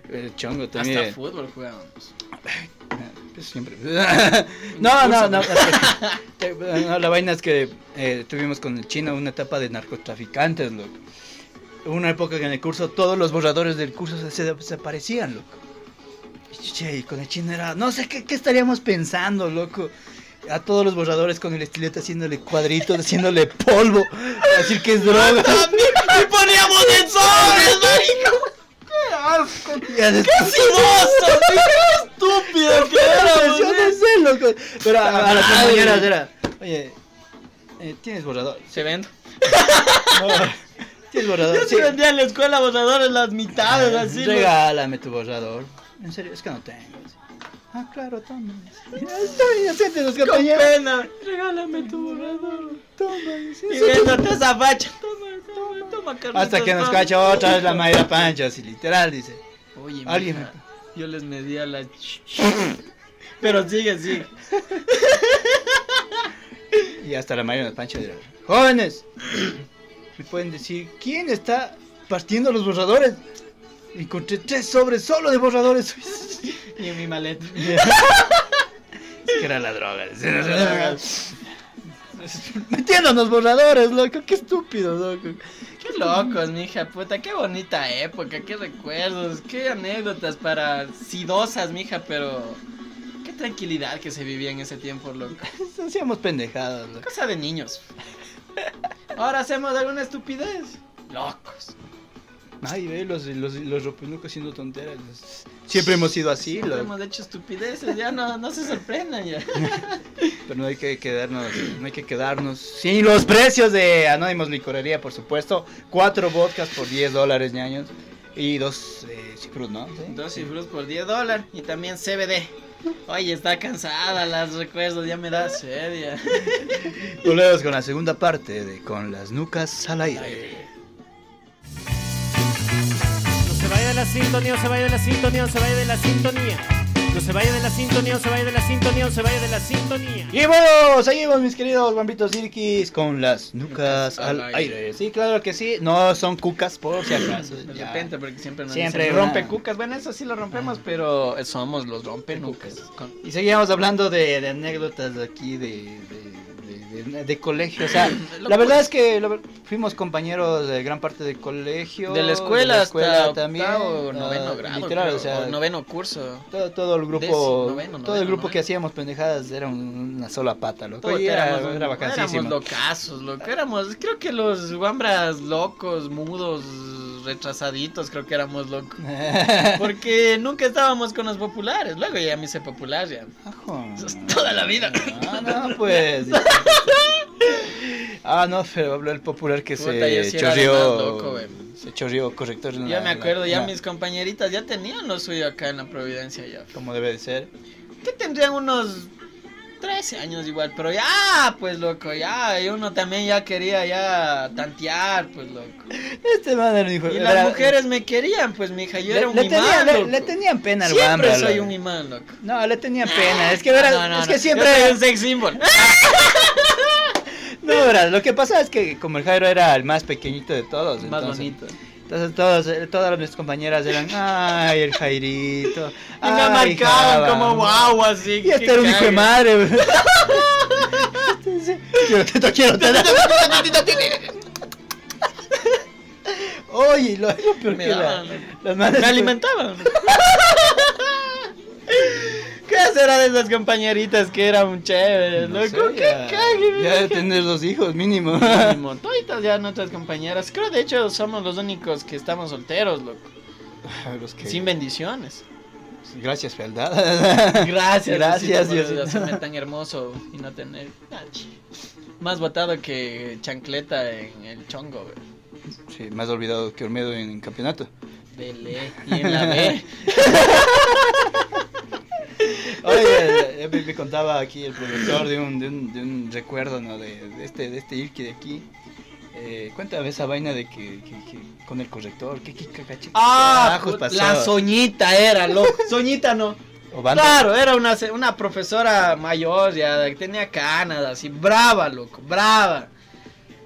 El chongo Hasta también. fútbol jugábamos. Pues siempre. no, no, no. La vaina es que eh, tuvimos con el chino una etapa de narcotraficantes, loco. Una época que en el curso todos los borradores del curso se, se desaparecían, loco. Y, che, y con el chino era, no sé qué, qué estaríamos pensando, loco. A todos los borradores con el estilete haciéndole cuadritos, haciéndole polvo, a decir que es droga. ¡Y poníamos en sobres, marico! ¡Qué asco! ¡Qué sidoso! ¡Qué estúpido que! Yo no ¿eh? sé, loco. Pero a, a las compañeras era, oye, eh, ¿tienes borrador? Se vende. No, ¿Tienes borrador? Yo sí vendía en la escuela borradores las mitades, así. loco. Regálame tu borrador. En serio, es que no tengo. Ah, claro, toma. Bien, acepte los Con compañeros. pena. Regálame tu borrador. Toma, dice, Y "Sí, viéndote esa facha. Toma, toma, toma, Carlitos, Hasta que nos toma. cacha otra vez la Mayra Pancha, así literal, dice. Oye, Alguien yo les medía la... Pero sigue, sigue. Y hasta la Mayra Pancha dirá, jóvenes, ¿me pueden decir quién está partiendo los borradores? Encontré tres sobres solo de borradores. Y en mi maleta. es que era la droga. Metiéndonos borradores, loco, qué estúpido, loco. Qué locos, mija, puta, qué bonita época, qué recuerdos, qué anécdotas para sidosas, mija, pero qué tranquilidad que se vivía en ese tiempo, loco. Hacíamos pendejadas, loco. Cosa de niños. Ahora hacemos alguna estupidez. Locos. Ay, ve, los, los, los ropenucos haciendo tonteras. Siempre hemos sido así, Siempre hemos hecho estupideces, ya no, no se sorprendan ya. Pero no hay que quedarnos, no hay que quedarnos. Sin los precios de Anónimos Licorería, por supuesto. Cuatro vodkas por 10 dólares, ñaños. Y dos eh, ¿no? Sí. Dos cifros por 10 dólares y también CBD. Oye, está cansada, las recuerdos, ya me da sed ya. Volvemos con la segunda parte de Con las nucas al aire. La sintonía, no se vaya de la sintonía, no se vaya de la sintonía. No se vaya de la sintonía, no se vaya de la sintonía, no se vaya de la sintonía. Y bueno, seguimos mis queridos guambitos irquis con las nucas Nucas al aire. aire. Sí, claro que sí. No son cucas por si acaso. De ya. repente, porque siempre nos Siempre dicen, una- rompe cucas. Bueno, eso sí lo rompemos, pero somos los rompenucas. Con- Y seguíamos hablando de, de anécdotas aquí de, de, de- de de colegio. O sea, la verdad es que lo- fuimos compañeros de gran parte del colegio. De la escuela, escuela hasta también. octavo, ah, noveno grado. Literal, creo, o sea, o noveno curso. todo, todo el grupo, Décimo, noveno, todo el noveno, grupo que hacíamos pendejadas era un- una sola pata, loco. Todos Y era, éramos, era éramos vacancísimo. locazos, loco. Éramos, creo que los guambras locos, mudos, retrasaditos, creo que éramos locos. Porque nunca estábamos con los populares. Luego ya me hice popular ya. Ajo. Toda la vida. Ah, no, pues. ah, no, pero habló el popular que Puta, yo se sí chorrió. loco, se chorrió corrector. Ya la- me acuerdo, la- ya la- mis compañeritas ya tenían lo suyo acá en la Providencia ya. Como debe de ser. Que tendrían unos 13 años igual, pero ya, pues loco, ya, y uno también ya quería ya tantear, pues loco. Este un hijo Y era- las mujeres me querían, pues mija, yo le, era un le imán, tenía- loco. le tenían pena al Siempre soy loco. un imán, loco. No, le tenía pena. Es que, verás, No, no, es no, que siempre. Yo soy un sex symbol. No, verás, lo que pasa es que como el Jairo era el más pequeñito de todos. Más entonces, bonito. Entonces todos, eh, todas mis compañeras eran, ay, el Jairito. Y me marcaban Java". como guau, así. Y este era un hijo de madre. quiero teto, quiero. Oye, lo, peor Me que la- las manes- Me alimentaban. ¿Qué será de esas compañeritas que eran chéveres, No loco? sé, ¿Qué ya, cague? ya de tener dos hijos mínimo. Mínimo. Toditas ya nuestras compañeras. Creo de hecho somos los únicos que estamos solteros, loco. Los que- Sin bendiciones. Gracias, fealdad. Gracias, Gracias, Diosito. hacerme tan hermoso y no tener. Más botado que chancleta en el chongo, güey. Sí, has olvidado que Olmedo en campeonato. De ley. Y en la B. Oye, me, me contaba aquí el profesor de un, de un, de un recuerdo, ¿no? De, de este, de este de aquí. Eh, cuéntame esa vaina de que, que- que con el corrector, ¿qué, qué cagache- Ah, pasó? la soñita era, loco. Soñita no. Claro, era una, una profesora mayor ya, que tenía canas, así, brava, loco, brava.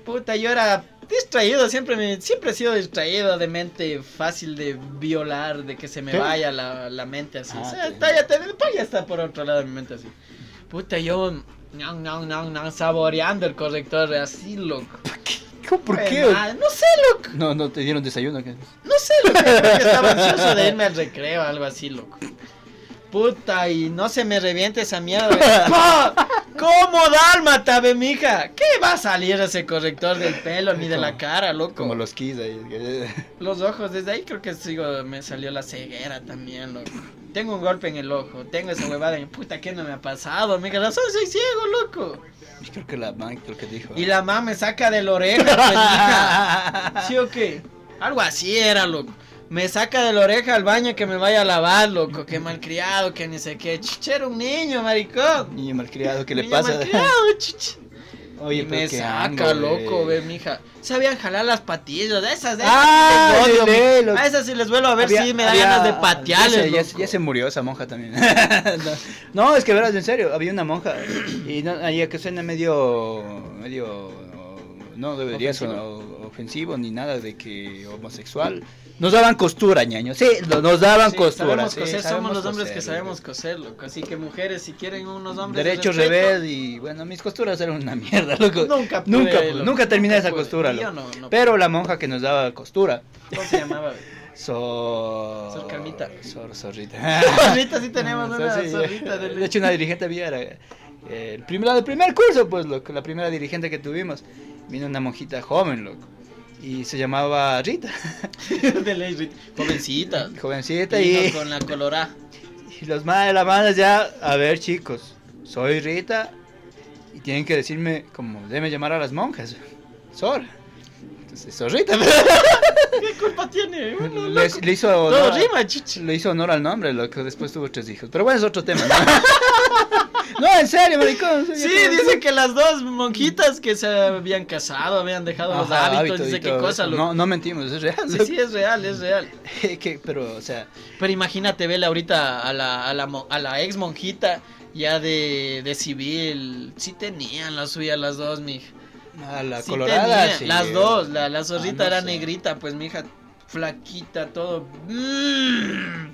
Puta, yo era distraído, siempre me, siempre he sido distraído, de mente fácil de violar, de que se me ¿Qué? vaya la, la mente así. Ah, o sea, está, ya, ya está por otro lado de mi mente así. Puta, yo, no, no, no, no, saboreando el corrector, así, loco. ¿Cómo? ¿Por qué? Madre, no sé, loco. No, no te dieron desayuno. ¿qué? No sé lo que creo que estaba ansioso de irme al recreo, algo así, loco. Puta, y no se me reviente esa mierda. güey. ¿Cómo dálmata, be, mija? ¿Qué va a salir ese corrector del pelo ni de la cara, loco? Como los kids ahí. Los ojos, desde ahí creo que sigo, me salió la ceguera también, loco. Tengo un golpe en el ojo, tengo esa huevada en puta, ¿qué no me ha pasado? Mija, razón soy ciego, loco. Creo que la man creo que dijo. Y la mamá me saca de la oreja, pues, mija. ¿Sí o qué? Algo así era, loco. Me saca de la oreja al baño que me vaya a lavar, loco. Que malcriado, que ni sé qué. Chichero, un niño, maricón. Niño malcriado, ¿qué le Niño pasa? malcriado. Oye, y pero me qué saca, loco, ve, mija. Sabían jalar las patillas, de esas, de esas. Ah, sí odio, lo- A esas sí les vuelvo a ver si me da había- ganas de patearles, se, ya, se murió esa monja también. no, no, es que verás, en serio, había una monja y no, que suena medio, medio, no debería ser Ofensivo. ni nada de que homosexual. Nos daban costura, ñaño. Sí, no- nos daban Sí, costura. sabemos sí, coser, somos los hombres que sabemos coser, loco. Así que mujeres, si quieren unos hombres. de Derecho revés y bueno, mis costuras eran una mierda, loco. Nunca pude, nunca, loco, nunca terminé nunca esa pude. costura, loco. no, no Pero la monja que nos daba costura, ¿Cómo se llamaba? so... Sor Carmita. Sor, zorrita. Ahorita sí tenemos No, una sí, zorrita De de hecho, una dirigente había, era, eh, el primer, del primer curso, pues, loco, la primera dirigente que tuvimos. Vino una monjita joven, loco. Y se llamaba Rita, de ley, Rit- jovencita. jovencita. Y, con la colorá. y los madres de la mano ya, a ver, chicos, soy Rita. Y tienen que decirme, como deben llamar a las monjas, Sor. Entonces, Sor Rita. ¿Qué culpa tiene? Le, hizo Todo honor, rima, le hizo honor al nombre, loco. Después tuvo tres hijos. Pero bueno, es otro tema, ¿no? No, en serio, maricón. Sí, dice que las dos monjitas que se habían casado, habían dejado los Ajá, hábitos, dice qué cosa. No, no mentimos, es real. Sí, sí, es real, es real. que, pero, o sea, Pero imagínate, vele ahorita a la, a la, a la ex monjita ya de, de civil. Sí tenían la suya las dos, mija. a la Sí colorada. sí. Las dos, la, la zorrita Ah, no era sé. negrita, pues mija. Flaquita, todo.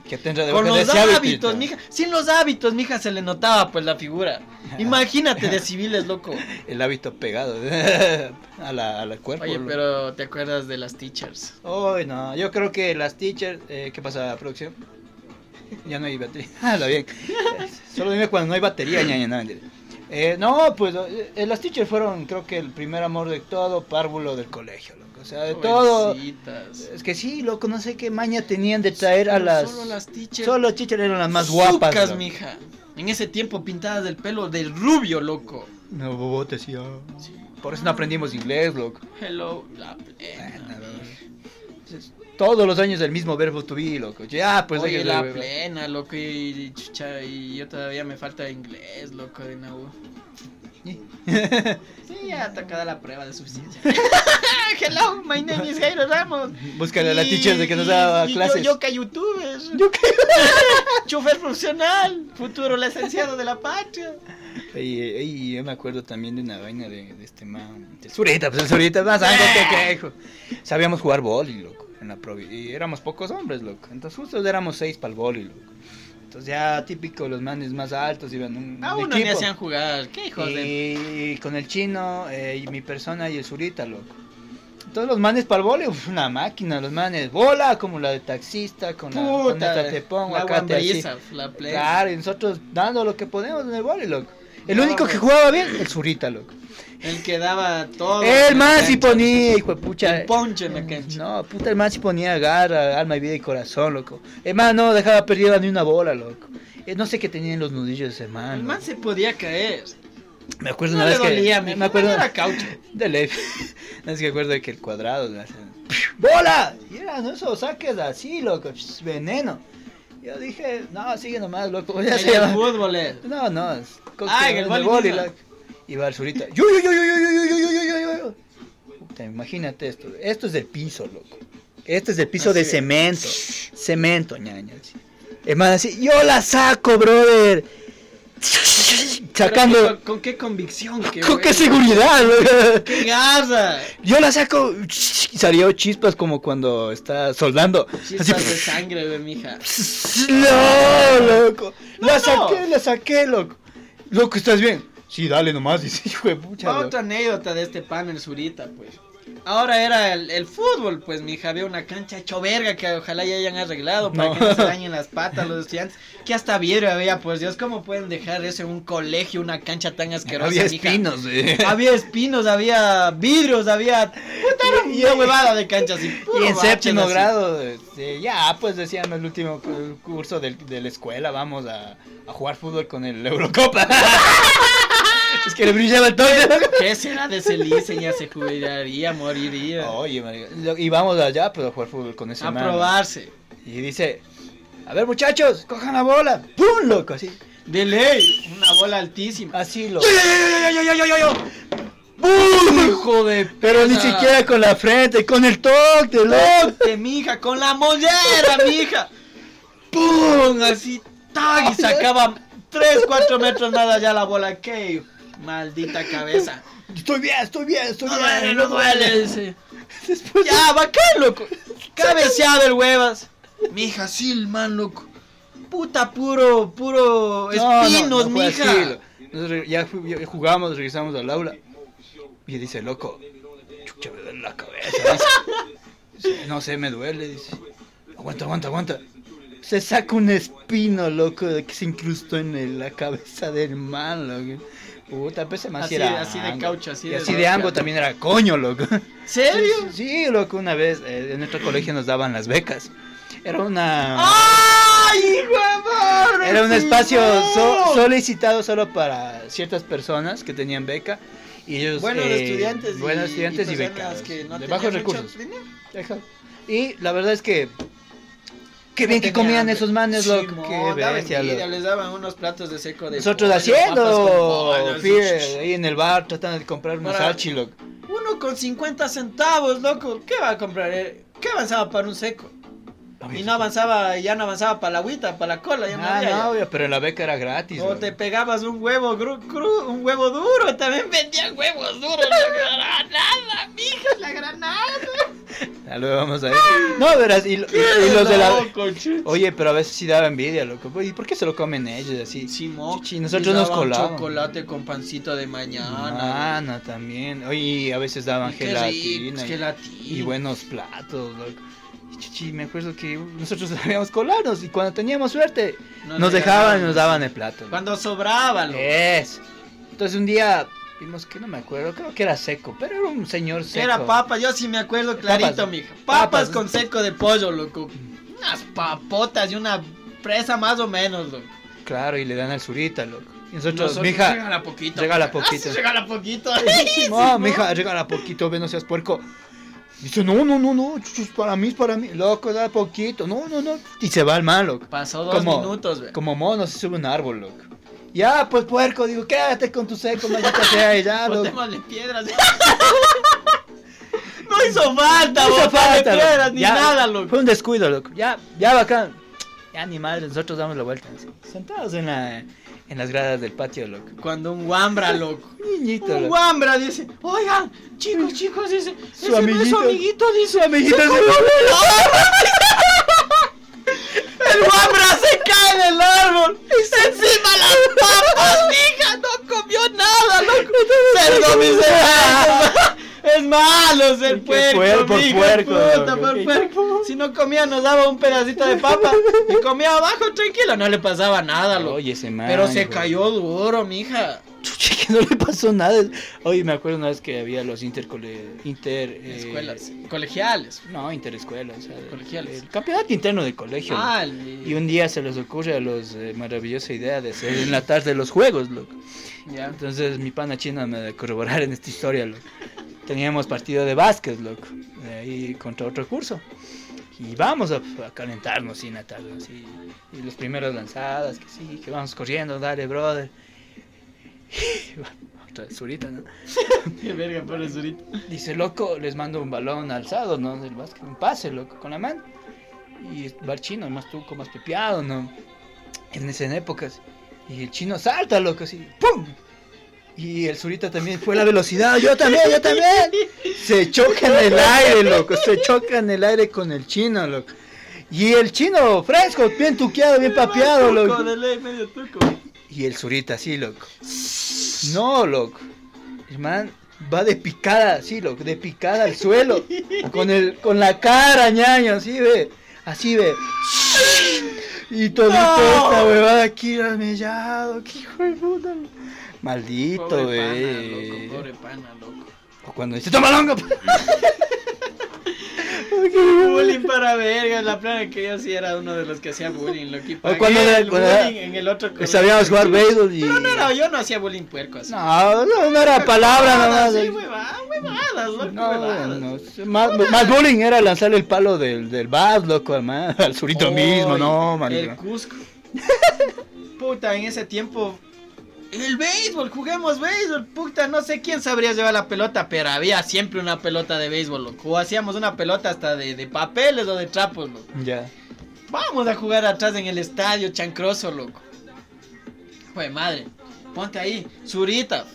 Que tendrá de con los hábitos, ¿no? mija. Sin los hábitos, mija, se le notaba pues la figura. Imagínate de civiles, loco. El hábito pegado a la, a la cuerpo. Oye, pero ¿te acuerdas de las teachers? Uy, no, yo creo que las teachers, eh, ¿qué pasa, producción? Ya no hay batería. Ah, lo bien. Solo dime cuando no hay batería, ñaña, no, mentira. Eh, no, pues eh, las teachers fueron, creo que el primer amor de todo párvulo del colegio, loco. O sea, de todo. Es que sí, loco, no sé qué maña tenían de traer a las. Solo las teachers. Solo teachers eran las más guapas. Loco. mija. En ese tiempo pintadas del pelo del rubio, loco. No, bobote, sí. ah. Por eso no aprendimos inglés, loco. Hello, la plena. Bueno. Entonces, Todos los años el mismo verbo to be, loco. Ya, pues Oye, la plena, loco, y, chucha, y yo todavía me falta inglés, loco, de nuevo. Sí, ya tocada la prueba de suficiencia. Hello, my name is Jairo Ramos. Búscale a la teacher de que nos y- daba clases. Yo, yo que youtuber. Chofer profesional. Futuro licenciado de la patria. Y, yo me acuerdo también de una vaina de, de este man. El Zurita, pues el Zurita, más algo que quejo. Sabíamos jugar boli, loco, en la provi. Y éramos pocos hombres, loco. Entonces justo éramos seis para el boli, loco. Entonces ya típico, los manes más altos iban un, A un uno equipo. hacían jugar. ¿Qué hijos de.? Y con el chino, eh, y mi persona y el Zurita, loco. Todos los manes para el vole, una máquina, los manes, bola como la de taxista, con la con Puta. esta te pongo, la acá te así. la. Claro, y nosotros dando lo que podemos en el vole, loco. El único que jugaba bien, el Zurita, loco. El que daba todo. El sí cancha. ponía, hijo de pucha. El poncho en la cancha. No, puta, el man sí ponía garra, alma y vida y corazón, loco. El man no dejaba perdida ni una bola, loco. Eh, no sé qué tenían los nudillos ese man. El man se podía caer. Me acuerdo No una le vez que. dolía, me, mi me acuerdo. Era caucho. De ley. No es que acuerdo de que el cuadrado. ¡Bola! Y era, no eso, saques así, loco. Veneno. Yo dije, no, sigue nomás, loco. Ya se llama. fútbol, eh. No, no. Es Ah, en el boli. Y surita. Yo, yo, yo, yo, yo, yo, yo, yo, yo, yo, yo, yo. Puta, imagínate esto. Esto es del piso, loco. Esto es del piso Así de es. cemento. Cemento, ñaña. así. Hermano, así, yo la saco, brother. Sacando. ¿Con, con qué convicción? Qué ¿Con qué seguridad? ¡Qué garra! Yo la saco y salió chispas como cuando está soldando. Chispas de sangre, güey, mija. No, loco. La No, saqué, la saqué, loco. Loco, ¿estás bien? Sí, dale nomás, dice, hijo de pucha. Otra anécdota de este pan, el Zurita, pues. Ahora era el, el fútbol, pues, mija. Había una cancha hecho verga que ojalá ya hayan arreglado para No. que no se dañen las patas los estudiantes. Que hasta vidrio había, pues, Dios, ¿cómo pueden dejar eso en un colegio, una cancha tan asquerosa, Había mija? espinos, eh. Había espinos, había vidrios, había. Puta, Y- una huevada de canchas y Y puro en baches séptimo así. grado, este, ya, pues decían el último cu- curso del- de la escuela, vamos a, a jugar fútbol con el Eurocopa. es que le brillaba el toque. ¿Qué será de ese licen? Ya se jubilaría, moriría. Oye, marica, lo- y vamos allá, pues a jugar fútbol con ese a man. probarse. Y dice, a ver muchachos, cojan la bola. ¡Pum, loco! Así, De ley, una bola altísima. así loco. ¡Yo, yo, yo, yo, yo! ¡Bum! Hijo de Pero ni siquiera con la frente, con el toque, loco. Toque, mija, con la mollera, mija. ¡Pum! Así, tag, y sacaba 3, 4 metros nada ya la bola. ¡Qué maldita cabeza! Estoy bien, estoy bien, estoy No bien. duele, no duele. Después Ya, bacán, loco. Cabeceado el huevas. Mija, sí, el man, loco. Puta, puro, puro No, no, espinos, no fue mija. ya, jugamos, regresamos al aula. Y dice, loco, chucha, me duele la cabeza. Dice, no sé, me duele. Dice, aguanta, aguanta, aguanta. Se saca un espino, loco, de que se incrustó en el- la cabeza del man, loco. Puta, man sí Así- era así de caucho, así Y de así de ango también era coño, loco. ¿Serio? Sí, sí, loco, una vez eh, en nuestro colegio nos daban las becas. Era una... ¡Ay, hijo de madre! Era un espacio so- solicitado solo para ciertas personas que tenían beca y ellos Buenos eh, estudiantes y, buenos estudiantes y, becados que no de bajos recursos. Y la verdad es que qué bien que comían esos manes, bestia, envidia, loco. les daban unos platos de seco de Nosotros pollo, haciendo, pollo, ahí en el bar tratando de comprar salchi, loco. Uno con 50 centavos, loco. ¿Qué va a comprar? eh? ¿Qué avanzaba para un seco? Y no avanzaba, ya no avanzaba para la agüita, para la cola, ya no Ah, había. ya. no, obvio, pero la beca era gratis. O te pegabas un huevo cru, cru- un huevo duro, también vendían huevos duros, la granada, mija, la granada. Ya luego vamos a ver. No, verás, y, lo- y- los de la... Oye, pero a veces sí daba envidia, loco. ¿Y por qué se lo comen ellos así? Chichi, nosotros nos colábamos. chocolate con pancito de mañana. Mana también. Oye, a veces daban gelatina. rico, y- gelatina. Y buenos platos, loco. Chichi, me acuerdo que nosotros sabíamos colarnos y cuando teníamos suerte Nos dejaban y nos daban el plato. Cuando sobraba, loco. Es. Entonces un día vimos que no me acuerdo, creo que era seco, pero era un señor seco. Era papa, yo sí me acuerdo clarito, Papas. mija. Papas, Papas. con seco de pollo, loco. Unas papotas y una presa más o menos, loco. Claro, y le dan al surita, loco. Y nosotros, Nosotros, mija, regala poquito. regala poquito. Ah, sí, regala poquito. no, mija, regala poquito, ve, no seas puerco. Dice, no, no, no, no, chuchu, es para mí, es para mí. Loco, da poquito, no, no, no. Y se va al mal, loco. Pasó dos Como- minutos, ve. Como mono se sube un árbol, loco. Ya, pues puerco, digo, quédate con tu seco, maldita sea, y ya, loco. Botémosle piedras. no hizo falta, No hizo falta, loco. piedras ni Ya, nada, loco. Fue un descuido, loco. Ya, ya bacán. Ya ni madre, nosotros damos la vuelta. así, Sentados en, la, en las gradas del patio, loco. Cuando un guambra, loco. Niñito, Un loco. guambra dice, oigan, chicos, chicos, dice, Su ese no es amiguito. su amiguito, dice. Su amiguito "Se se- el árbol". El guambra se cae del árbol. Encima las papas, mija, no comió nada, loco. Cerdo miserable. Es malo ser puerco, puer- por mija, puerco, puta, por puerco. Si no comía, nos daba un pedacito de papa y comía abajo tranquilo, no le pasaba nada, loco. Oye, ese man. Pero se cayó duro, mija. Que no le pasó nada. Oye, me acuerdo una vez que había los intercole... Inter... eh, Escuelas colegiales. No, interescuelas. o sea, Colegiales. El campeonato interno del colegio. Ah, el- Y un día se les ocurre a los eh, maravillosa idea de hacer en la tarde los juegos, loco. ya. Entonces mi pana china me de corroborar en esta historia, loco. Teníamos partido de básquet, loco. De ahí contra otro curso. Y vamos a, a calentarnos sin atar, así. Y los primeros lanzadas, que sí, que vamos corriendo, dale, brother. Otra vez surita, ¿no? Qué verga, pobre Zurita. Dice, loco, les mando un balón alzado, ¿no? Del básquet, un pase, loco, con la mano. Y va el chino, más tú, más pepeado, ¿no? En esas épocas. Y el chino salta, loco, así, ¡pum! Y el surita también fue la velocidad, yo también, yo también. Se choca en el aire, loco, se choca en el aire con el chino, loco. Y el chino fresco, bien tuqueado, bien papeado, loco. de ley, medio tuco. Y el surita así, loco. No, loco. El man va de picada, así, loco, de picada al suelo. Con el, con la cara, ñaño, así ve. Así ve. Y todito No. esta huevada aquí ramellado. Qué hijo de puta. Maldito, Pobre pana, ve. loco, pobre pana, loco. O cuando dice, toma longa. bullying para verga, la plana que yo sí era uno de los que hacía bullying. Y pagué cuando era- el cuando era- bullying en el otro. Sabíamos jugar béisbol y. Pero no era, yo no hacía bullying puerco así. No, no, no era palabra. Sí, huevadas, huevadas, loco, No, huevadas. no, más, más bullying era lanzarle el palo del, del bas, loco, al, al surito mismo, no, El marico. Cusco. Puta, en ese tiempo. El béisbol, juguemos béisbol. Puta, no sé quién sabría llevar la pelota, pero había siempre una pelota de béisbol, loco. O hacíamos una pelota hasta de, de papeles o de trapos, loco. Ya. Vamos a jugar atrás en el estadio, chancroso, loco. Joder, madre. Ponte ahí. Zurita.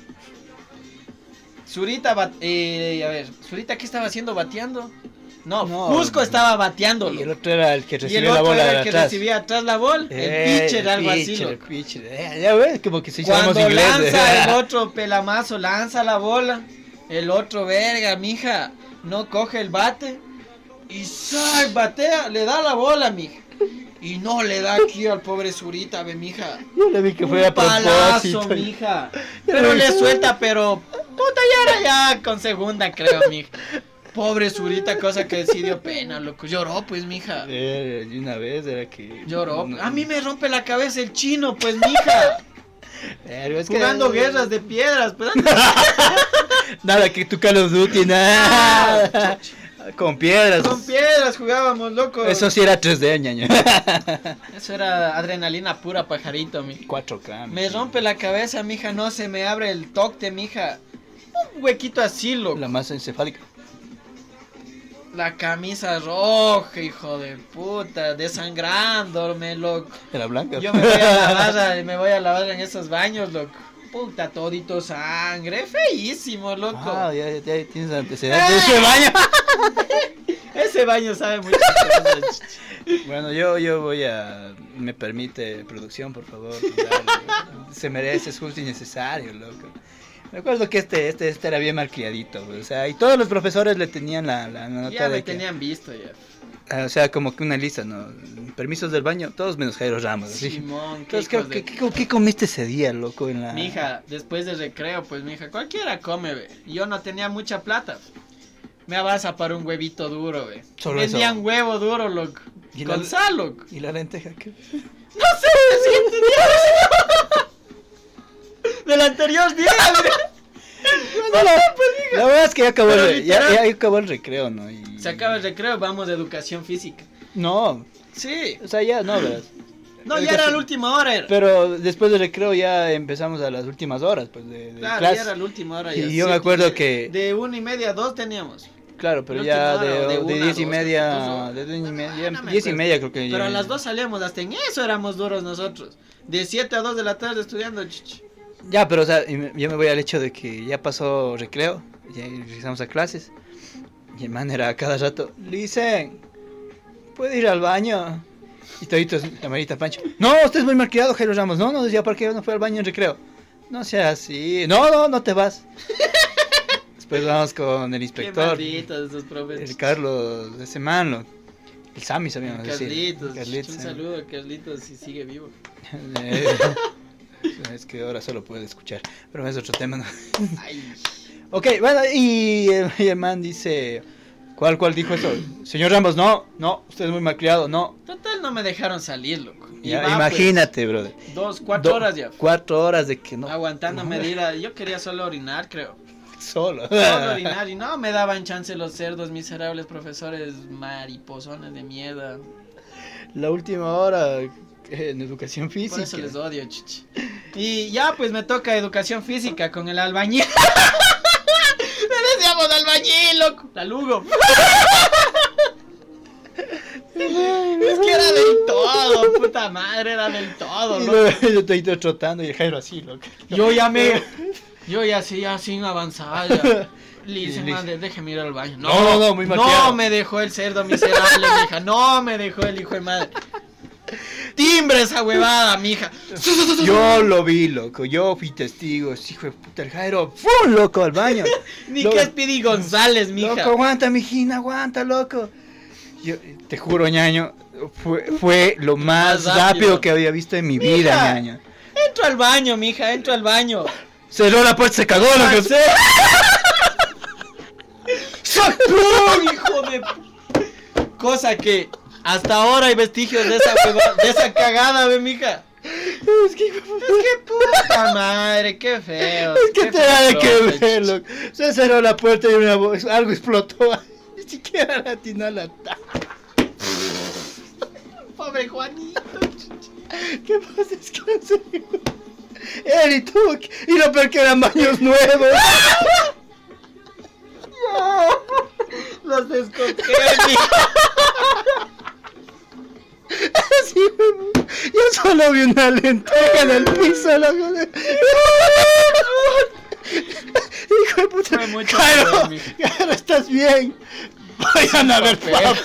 Zurita, eh, a ver, Zurita, ¿qué estaba haciendo? ¿Bateando? No, No, Cusco no. estaba bateando. Y el otro era el que Y el recibía la otro bola era el que atrás. recibía atrás la bola. Eh, el pitcher, algo así, pitcher, el pitcher. Eh, ya ves, como que hiciéramos Cuando inglés. lanza el otro pelamazo, lanza la bola. El otro, verga, mija, no coge el bate. Y ¡sai! batea, le da la bola, mija. Y no le da aquí al pobre Zurita, ve, mija. Yo le vi que fue a palazo, mija. Pero le suelta, pero. Puta, ya era ya con segunda, creo, mija. Pobre Zurita, cosa que sí dio pena, loco. Lloró, pues, mija. Eh, una vez era que. Lloró. A mí me rompe la cabeza el chino, pues, mija. Es que- Jugando guerras de piedras, pues. Nada, que tu Call of Duty, nada. Con piedras. Con piedras jugábamos, loco. Eso sí era 3D, ñaño. Eso era adrenalina pura, pajarito, mi. 4K. Me rompe la cabeza, mija, no se me abre el toque, mija. Un huequito así, loco. La masa encefálica. La camisa roja, hijo de puta, desangrándome, loco. De la blanca. Yo me voy a lavar, me voy a lavar en esos baños, loco. Puta, todito sangre, feísimo, loco. Ah, ya, ya tienes antecedentes de ese baño. Ese baño sabe muchas cosas. chichi. Bueno, yo, yo voy a... Me permite producción, por favor. dale. Se merece, es justo y necesario, loco. Me acuerdo que este, este, este era bien malcriadito, o sea, y todos los profesores le tenían la, la nota Ya de que... tenían visto ya. ah, O sea, como que una lista, ¿no? Permisos del baño, todos menos Jairo Ramos, así. Simón, qué Entonces, ¿qué, de- qué, qué- qué comiste ese día, loco, en la... Mija, después del recreo, pues mija, cualquiera come, ve. Yo no tenía mucha plata. Me abasa para un huevito duro, ve. Solo Vendían eso. huevo duro, loco. ¿Y Con la- sal, loco. ¿Y la lenteja qué? No sé, del anterior día. No, la, la verdad es que ya acabó, el, ya, ya acabó el recreo, ¿no? Y... Se acaba el recreo, vamos de educación física. No, Sí. o sea, ya no, ¿verdad? No, ya era la última hora. Era. Pero después del recreo ya empezamos a las últimas horas, pues, de, de Claro, clase. ya era la última hora. Y ya, yo me siete acuerdo y- que- De una y media a dos teníamos. Claro, pero ya hora, de, de de una, diez y dos, media, dos de diez y media, no me diez y acuerdo. media creo que Pero ya- a las dos salíamos, hasta en eso éramos duros nosotros. De 7 a 2 de la tarde estudiando. chichi. Ya, pero o sea, yo me voy al hecho de que ya pasó recreo, ya regresamos a clases. Y el man era a cada rato, Lisen, ¿puede ir al baño? Y toditos, la marita Pancho, no, usted es muy malcriado, Jairo Ramos. No, no, decía, ¿por qué no fue al baño en recreo? No sea así. No, no, no te vas. Después vamos con el Qué inspector, malditos esos profes. el Carlos, ese man, lo- el Sammy sabíamos decir. Carlitos, Carlitos, un eh. saludo a Carlitos si sigue vivo. Es que ahora solo puede escuchar, pero es otro tema. ¿no? Ay, Ok, bueno, y, el- y el man dice, ¿cuál, cuál dijo eso? Señor Ramos, no, no, usted es muy malcriado, no. total no me dejaron salir, loco. Ya, va, imagínate, brother. pues, dos, cuatro Do- horas ya. Cuatro horas de que no. Aguantándome de ir a... Yo quería solo orinar, creo. Solo. Solo orinar y no me daban chance los cerdos miserables profesores mariposones de mierda. La última hora en educación física. Por eso les odio, chichi. Y ya pues me toca educación física con el albañil. Le decíamos albañil, loco. La Lugo. es que era del todo, puta madre, era del todo, luego yo estoy trotando y el Jairo así, loco. Yo ya me. Yo ya sí, ya sin avanzar. Ya. Le madre, déjeme ir al baño. No, no, no, muy No me dejó el cerdo miserable, mija. No me dejó el hijo de madre. Timbre esa huevada, mija. Yo lo vi, loco. Yo fui testigo. Hijo de puta, el Jairo. ¡Fum! Loco, al baño. Ni que es Pidi González, mija. Loco, aguanta, mijina, aguanta, loco. Yo te juro, ñaño, fue, fue lo más, Más rápido. rápido. que había visto en mi vida, ñaño. Entro al baño, mija, entro al baño. Cerró la puerta, se cagó, loco. ¡Pum, hijo de. Cosa que hasta ahora hay vestigios de esa hueva- de esa cagada, ve, mija. Es que, Es que puta madre, qué feo. es que te da de que ver, loco. Se cerró la puerta y una voz, algo explotó. Ni siquiera la atinó a la Pobre Juanito. ¿Qué pasa? Es que en serio. Él y tú. Y lo peor que eran baños nuevos. Los descoqué. Así. Yo solo vi una lenteja en el piso, loco. Hijo de puta. Mijo. Jairo, ¿estás bien? Vayan a ver papel.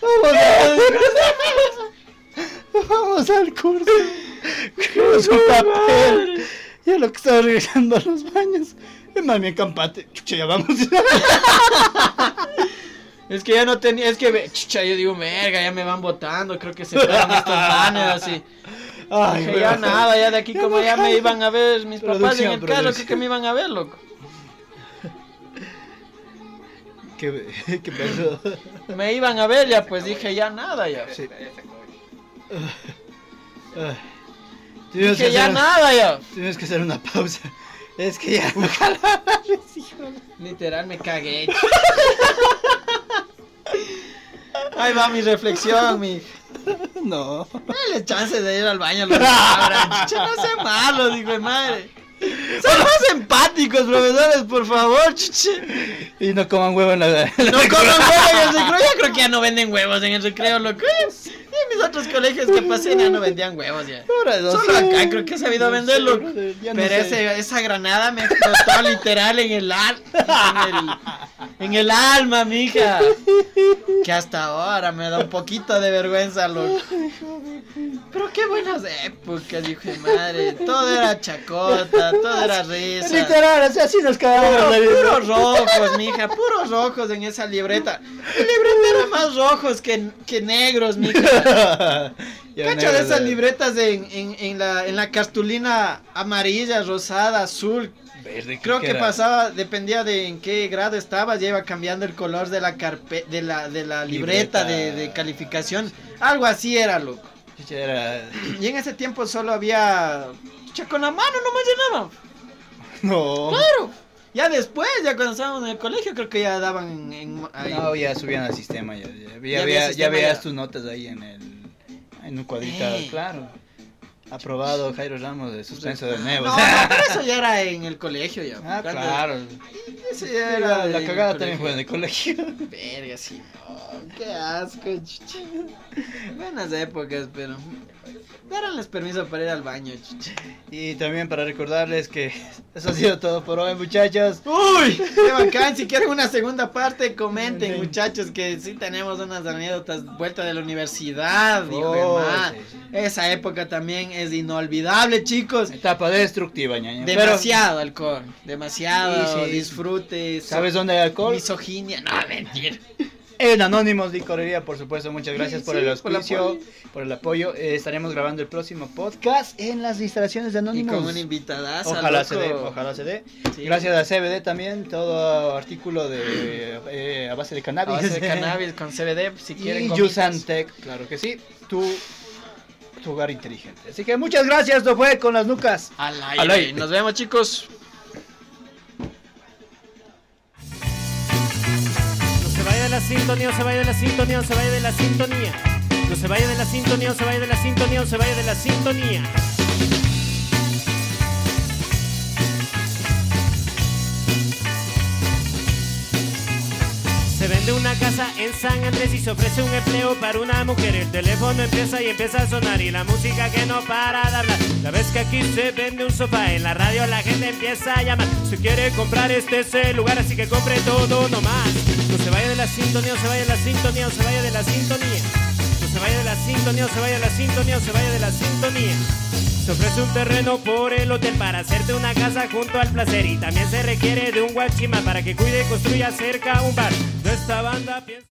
Vamos, a... Vamos al curso. Con su papel. Ya lo que estaba regresando a los baños. Bien campante. Chucha, ya vamos. Es que ya no tenía, es que, chucha, yo digo, verga, ya me van botando, creo que se fueron estos manes así. Ay, Dije, ya nada, ya de aquí Ya como ya me iban a ver mis papás en Producción, el carro, creo que me iban a ver, loco. ¿Qué, qué pasó? Me iban a ver ya, pues dije, ya nada, ya. Sí. Dije, ya nada, ya. Tienes que hacer una pausa. Es que ya no hijo. Literal me cagué. Ahí va mi reflexión, mi. No. Dale chance de ir al baño, los no sean malos, hijo de madre. Sean más empáticos, profesores, por favor, chuche. Y no coman huevo en la. No coman huevos en el recreo. Yo creo que ya no venden huevos en el recreo, loco. Ya mis otros colegios que pasé ya no vendían huevos ya. Solo acá creo que he sabido venderlo. Pero ese, esa granada me explotó literal en el, en el en el alma, mija. Que hasta ahora me da un poquito de vergüenza, loco. Pero qué buenas épocas, hijo de madre. Todo era chacota, todo era risa. Literal, así, así nos cagamos Puro- puros rojos, mija, puros rojos en esa libreta. La libreta era más rojos que, que negros, mija. Cacha de esas de- libretas en, en, en la, en la cartulina amarilla, rosada, azul. Verde, Creo que pasaba, dependía de en qué grado estabas, ya iba cambiando el color de la carpe de la, de la libreta, Libreta. De, de calificación. Algo así era, loco. Era- Y en ese tiempo solo había... Chucha, con la mano no me llenaba. No. Claro. Ya después, ya cuando estábamos en el colegio, creo que ya daban en... ahí. No, ya subían al sistema. Ya, ya, ya, había sistema, veías tus notas ahí en el. En un cuadrito, Eh. claro. Aprobado Jairo Ramos de suspenso de nuevo. No, no, pero eso ya era en el colegio ya. Ah, claro. Ya La, era la en cagada también fue en el colegio. Verga, sí. no, qué asco, chucha. Buenas épocas, pero. Dáranles permiso para ir al baño, chucha. Y también para recordarles que eso ha sido todo por hoy, muchachos. ¡Uy! ¡Qué bacán! Si quieren una segunda parte, comenten, Sí. muchachos, que sí tenemos unas anécdotas vuelta de la universidad, Oh, sí, sí. Esa época también es inolvidable, chicos. Etapa destructiva, ñaña. Pero, Demasiado alcohol, demasiado Sí, sí. disfrute. so- ¿Sabes dónde hay alcohol? Misoginia, no, mentira. En Anónimos Licorería, por supuesto. Muchas gracias Sí, por el auspicio, por el apoyo. Eh, estaremos grabando el próximo podcast en las instalaciones de Y Anónimos. con una invitada. Ojalá se dé, ojalá se dé. Sí. Gracias a CBD también, todo artículo de eh, a base de A cannabis. base de cannabis con CBD, si quieren. y. Yusantec, claro que sí. Tu, tu hogar inteligente. Así que muchas gracias, esto fue con las nucas. Al aire. Al aire. Nos vemos, chicos. No se vaya de la sintonía, no se vaya de la sintonía, no se vaya de la sintonía. No se vaya de la sintonía, no se vaya de la sintonía, no se vaya de la sintonía. Vende una casa en San Andrés y se ofrece un empleo para una mujer. El teléfono empieza y empieza a sonar y la música que no para de hablar. La vez que aquí se vende un sofá, en la radio la gente empieza a llamar. Si quiere comprar este es el lugar, así que compre todo nomás. No se vaya de la sintonía, no se vaya de la sintonía, no se vaya de la sintonía. Se vaya de la sintonía, no se vaya de la sintonía, no se vaya de la sintonía. Se ofrece un terreno por el hotel para hacerte una casa junto al placer y también se requiere de un guachima para que cuide y construya cerca un bar. De esta banda piensa...